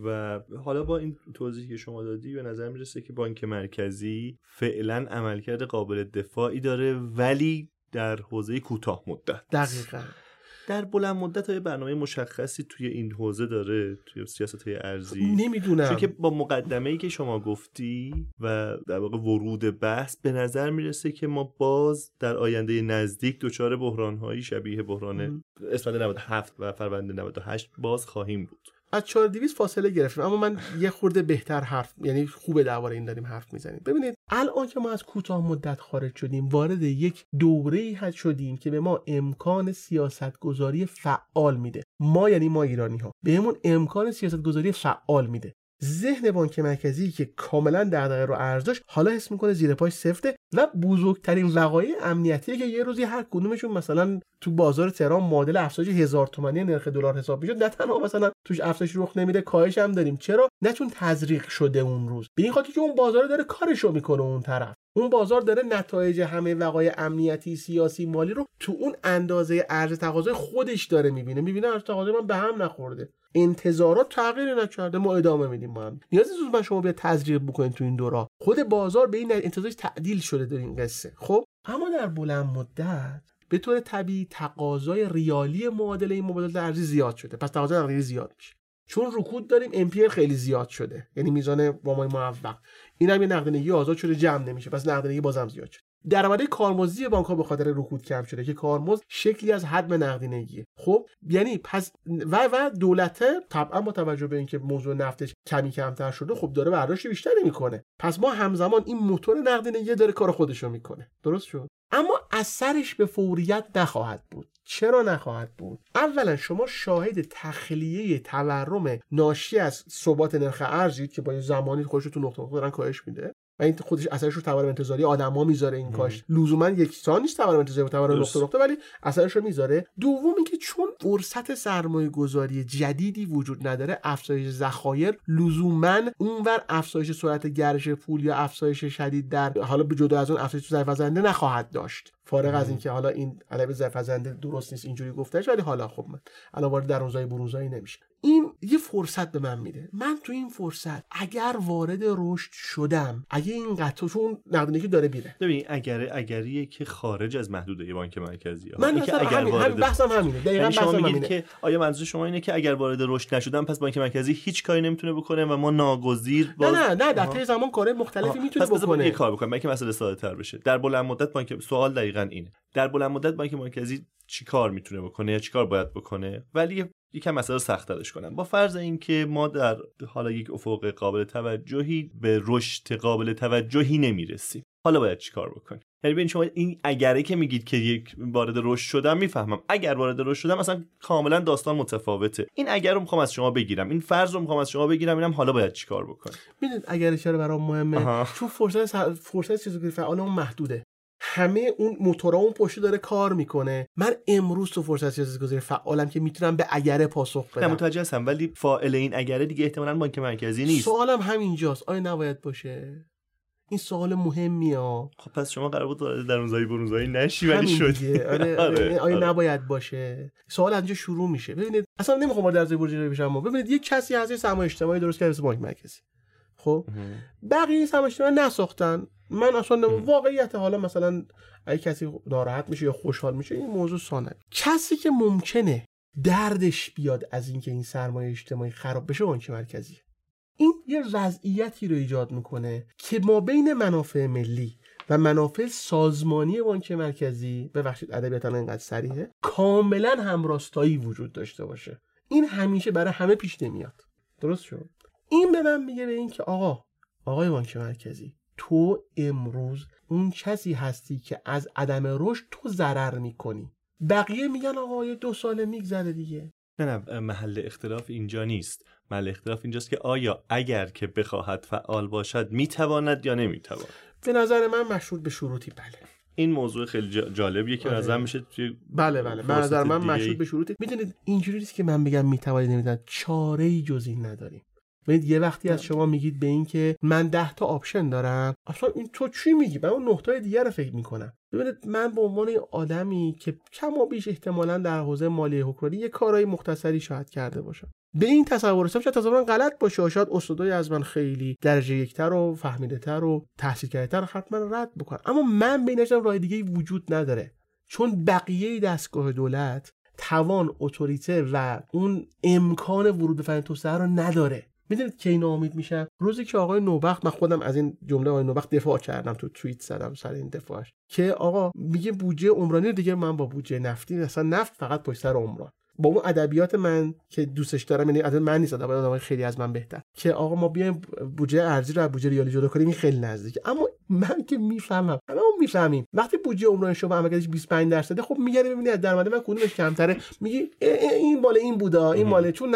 و حالا با این توضیحی که شما دادی به نظر می‌رسه که بانک مرکزی فعلا عملکرد قابل دفاعی داره ولی در حوزه کوتاه مدت. دقیقا. در بلند مدت های برنامه مشخصی توی این حوزه داره توی سیاست های ارزی نمی‌دونم. چون که با مقدمه ای که شما گفتی و در واقع ورود بحث به نظر می‌رسه که ما باز در آینده نزدیک دچار بحران هایی شبیه بحران اسفند 97 و فروردین 98 باز خواهیم بود. از 4200 فاصله گرفتیم. اما من یه خورده بهتر حرف یعنی خوبه درباره این داریم حرف می‌زنیم. ببینید الان که ما از کوتاه مدت خارج شدیم وارد یک دوره ای شدیم که به ما امکان سیاست گذاری فعال میده. ما یعنی ما ایرانی ها بهمون امکان سیاست گذاری فعال میده. ذهن بانک مرکزی که کاملا دغدغه رو ارزش حالا حس می‌کنه زیر پاش سفته. و بزرگترین وقایع امنیتی که یه روزی هر کدومشون مثلا تو بازار تهران معادل افزایش هزار تومانی نرخ دلار حساب میشه نه تنها مثلا توش افزایش رخ نمیده کاهش هم داریم. چرا؟ نه چون تزریق شده اون روز. به این خاطر که اون بازار داره کارشو می‌کنه اون طرف. اون بازار داره نتایج همه وقایع امنیتی سیاسی مالی رو تو اون اندازه ارز تقاضای خودش داره می‌بینه. می‌بینه ارز تقاضای من به هم نخورده. انتظارات تغییری نکرده ما ادامه میدیم ما هم. نیازی نیست من شما بیا تزریق بکنید تو این دورا. خود بازار به این انتظارش تعدیل شده در این قصه. خب؟ اما در بلند مدت به طور طبیعی تقاضای ریالی معادله این مبادله ارزی زیاد شده. پس تقاضای نقدینگی زیاد میشه. چون رکود داریم امپیر خیلی زیاد شده. یعنی میزان وامای معوق این هم یه نقدینگی آزاد شده جمع نمیشه. پس نقدینگی بازم زیاد شده. درآمد کارمزدی بانک ها به خاطر رکود کم شده که کارمزد شکلی از حد نقدینگیه. خب یعنی پس و و دولت طبعا با توجه به اینکه موضوع نفتش کمی کمتر شده خب داره برداشت بیشتری می‌کنه. پس ما همزمان این موتور نقدینگی داره کار خودشو می‌کنه. درست شد؟ اما اثرش به فوریت نخواهد بود. چرا نخواهد بود؟ اولا شما شاهد تخلیه تورم ناشی از ثبات نرخ ارزید که با زمانی خودش تو نقطه دارن کاهش میده. و این خودش اثرش رو تورم انتظاری آدما می‌ذاره این کاش. لزوما یکسان نیست تورم انتظاری و تورم نقطه نقطه ولی اثرش رو می‌ذاره. دوم اینکه چون فرصت سرمایه گذاری جدیدی وجود نداره افزایش ذخایر لزوما اونور افزایش سرعت گردش پول یا افزایش شدید در حالا به جدا از اون افزایش ظرف نخواهد داشت. فارغ از اینکه حالا این علب ظرف درست نیست اینجوری گفتهش ولی حالا خب من الان وارد درونزای بروزایی نمیشه. این یه فرصت به من میده. من تو این فرصت اگر وارد رشد شدم اگه این قطع چون نقدینگی داره میره. ببین اگر اگریه که خارج از محدوده بانک مرکزی من که اگر همین, وارد... بحثم همینه. دقیقاً یعنی شما بحثم همینه. که آیا منظور شما اینه که اگر وارد رشد نشدم پس بانک مرکزی هیچ کاری نمی‌تونه بکنه و ما ناگزیر باز... نه نه نه در طی زمان کار مختلفی می‌تونه بکنه. یه کار بکنه که مسئله ساده تر بشه. در بلند مدت بانک سوال دقیقاً اینه. در بلند مدت بانک مرکزی چیکار می‌تونه بکنه یا چیکار باید بکنه؟ ولی یکم مسئله سخت‌ترش کنم. با فرض اینکه ما در حالا یک افق قابل توجهی به رشد قابل توجهی نمی‌رسیم. حالا باید چیکار بکنیم؟ یعنی ببین شما این اگره که میگید که یک وارد رشد شدم می‌فهمم. اگر وارد رشد شدم اصلا کاملا داستان متفاوته. این اگر رو می‌خوام از شما بگیرم. این فرض رو می‌خوام از شما بگیرم. اینم حالا باید چیکار بکنم می‌دونید اگر چرا برام مهمه آها. چون فرصت فرصت چیزی که فعال اون محدوده. همه اون موتورا اون پشت داره کار می‌کنه. من امروز تو فرصت چیزی گذاری فعالم که می‌تونم به اگره پاسخ نه بدم. متوجه هستم ولی فاعل این اگره دیگه احتمالاً بانک مرکزی نیست. سوالم همینجاست. آیا نباید باشه؟ این سوال مهمیه ها. خب پس شما قرار بود وارد درونزایی برونزایی نشی ولی شد. دیگه. آره, آره. آیا نباید باشه؟ سوال اینجا شروع میشه. ببینید اصلا نمی‌خوام درزای برجی بشم. ببینید یک کسی هست یه سرمایه اجتماعی درست کرده بانک مرکزی. خب؟ بقیه اجتماعی نساختن. من اصلا. واقعیت حالا مثلا اگه کسی ناراحت میشه یا خوشحال میشه این موضوع سانه. کسی که ممکنه دردش بیاد از اینکه این سرمایه اجتماعی خراب بشه بانک مرکزی این یه وضعیتی رو ایجاد می‌کنه که ما بین منافع ملی و منافع سازمانی بانک مرکزی ببخشید ادبیاتا اینقدر سریحه کاملا همراستایی وجود داشته باشه. این همیشه برای همه پیش نمیاد. درست شد؟ این به من میگه به این که آقا آقای بانک مرکزی تو امروز اون کسی هستی که از عدم رشد تو ضرر می‌کنی. بقیه میگن آقا یه دو ساله میگذره دیگه. نه نه محل اختلاف اینجا نیست. محل اختلاف اینجاست که آیا اگر که بخواهد فعال باشد می‌تواند یا نمی‌تواند؟ به نظر من مشروط به شروطی بله. این موضوع خیلی جا- جالبیه که آره. نظر میشه توی بله بله. به نظر من. مشروط به شروطی. می‌دونید اینجوری نیست که من بگم می‌توانید نمی‌توانید چاره ای جز این نداریم. ببینید یه وقتی از شما میگید به این که من ده تا option دارم اصلا این تو چی میگی؟ من اون تای دیگر رو فکر می‌کنم. ببینید من به عنوان آدمی که کم و بیش احتمالا در حوزه مالی حکمرانی یه کارهای مختصری شاید کرده باشم. به این تصور رسیدم شاید تصور من غلط باشه و شاید استادای از من خیلی درجه یکتر و فهمیدهتر و تحصیل کردهتر حتما رد بکنن. اما من به این راه دیگه وجود نداره. چون بقیه دستگاه دولت توان اتوریته و اون امکان ورود به فن توسعه رو نداره. می‌دونید کی ناامید میشم روزی که آقای نوبخت من خودم از این جمله آقای نوبخت دفاع کردم تو توییت زدم سر این دفاعش که آقا میگه بودجه عمرانی دیگه من با بودجه نفتی اصلا نفت فقط پشت سر عمران. با اون ادبیات من که دوستش دارم یعنی ادبیات من نیست ادبیات آدمای خیلی از من بهتر که آقا ما بیایم بودجه ارزی رو از بودجه ریالی جدا کنیم این خیلی نزدیک اما من که می‌فهمم همه ما می‌فهمیم. وقتی بودجه عمرانی شما عملکردش 25 درصده خب میگردی ببینی از درآمد من کدومش کمتره؟ میگی این بالا این بودا این مال چون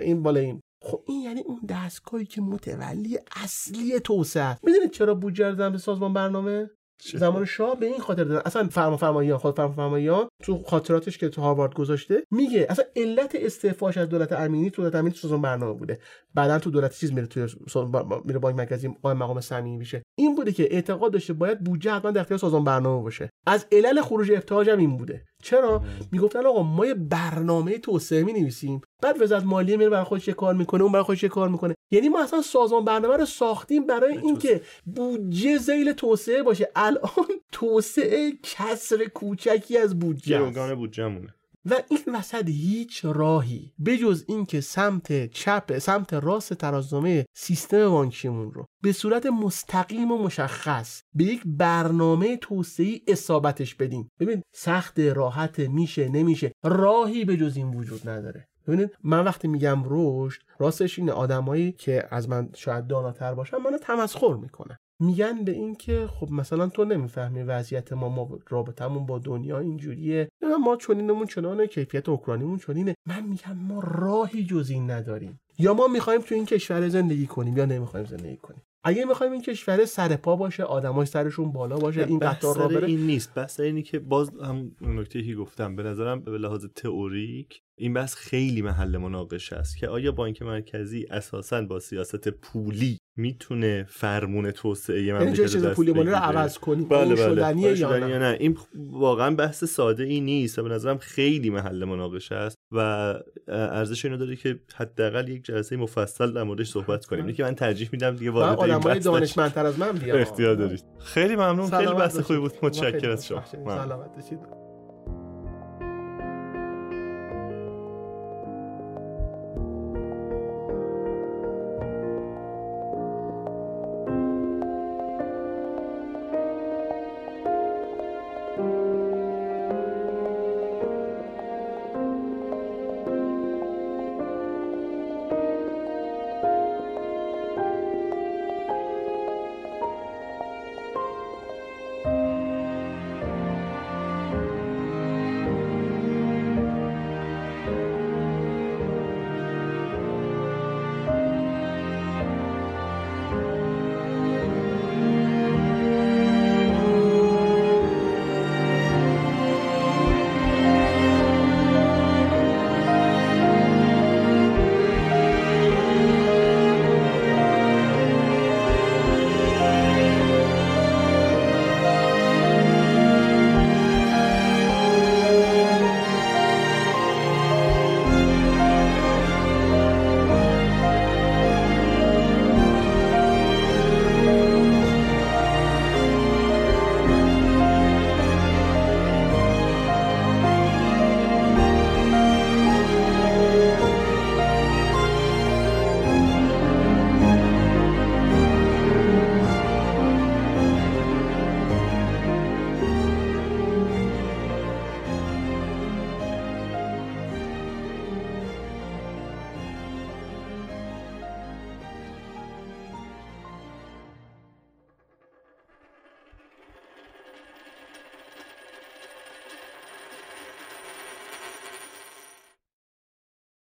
این بالا این. خب این یعنی اون دستگاهی که متولی اصلی توسعه است. می‌دونید چرا بودجه رو به سازمان برنامه؟ زمان شاه به این خاطر دادن اصلا فرما فرماییان خود فرما فرماییان تو خاطراتش که تو هاروارد گذاشته میگه اصلا علت استعفاش از دولت ارمنی تو دولت تو سازمان برنامه بوده. بعدا تو دولت چیز میره تو سازمان- میره بانک مرکزی قائم مقام صمیمی میشه. این بوده که اعتقاد داشته باید بودجه حتما در اختیار سازمان برنامه باشه. از علل خروج افتحاج هم این بوده. چرا؟ می‌گفتن آقا ما یه برنامه توسعه می نویسیم بعد وزارت مالیه میره برای خودش یه کار می‌کنه اون برای خودش یه کار می‌کنه. یعنی ما اصلا سازمان برنامه رو ساختیم برای اینکه بودجه ذیل توسعه باشه. الان توسعه کسر کوچکی از بودجه. گروگان بودجه‌مونه. و این وسط هیچ راهی بجز اینکه سمت چپ سمت راست ترازنامه سیستم بانکیمون رو به صورت مستقیم و مشخص به یک برنامه توسعه اصابتش بدیم. ببین سخت راحت میشه نمیشه. راهی به جز این وجود نداره. ببینید من وقتی میگم رشد راستش این آدمایی که از من شاید داناتر باشن منو تمسخر می‌کنن. میگن به این که خب مثلا تو نمی‌فهمی وضعیت ما ما رابطمون با دنیا اینجوریه. نه، ما چنینمون چنانه کیفیت اوکراینیمون چنینه. من میگم ما راهی جز این نداریم. یا ما می‌خوایم تو این کشور زندگی کنیم یا نمی‌خوایم زندگی کنیم. اگه می‌خوایم این کشور سر پا باشه آدمای سرشون بالا باشه این قطار را بره این نیست. بحث سر اینی که باز هم نکته که گفتم به نظرم به لحاظ تئوریک این بحث خیلی محل مناقشه است که آیا بانک مرکزی اساسا با سیاست پولی می‌تونه فرمون توسعه یعنی مملکت دست پولی رو؟ عوض کنیم بله بله. یا نه؟ این واقعا بحث ساده ای نیست و به نظرم خیلی محل مناقشه است و ارزش اینو داره که حداقل یک جلسه مفصل در موردش صحبت کنیم. که من ترجیح میدم دیگه وارد این بحث. دانشمندتر از من بیان اختیار دارید. خیلی ممنون. خیلی بحث. خوبی بود. متشکرم از شما. سلامت باشید.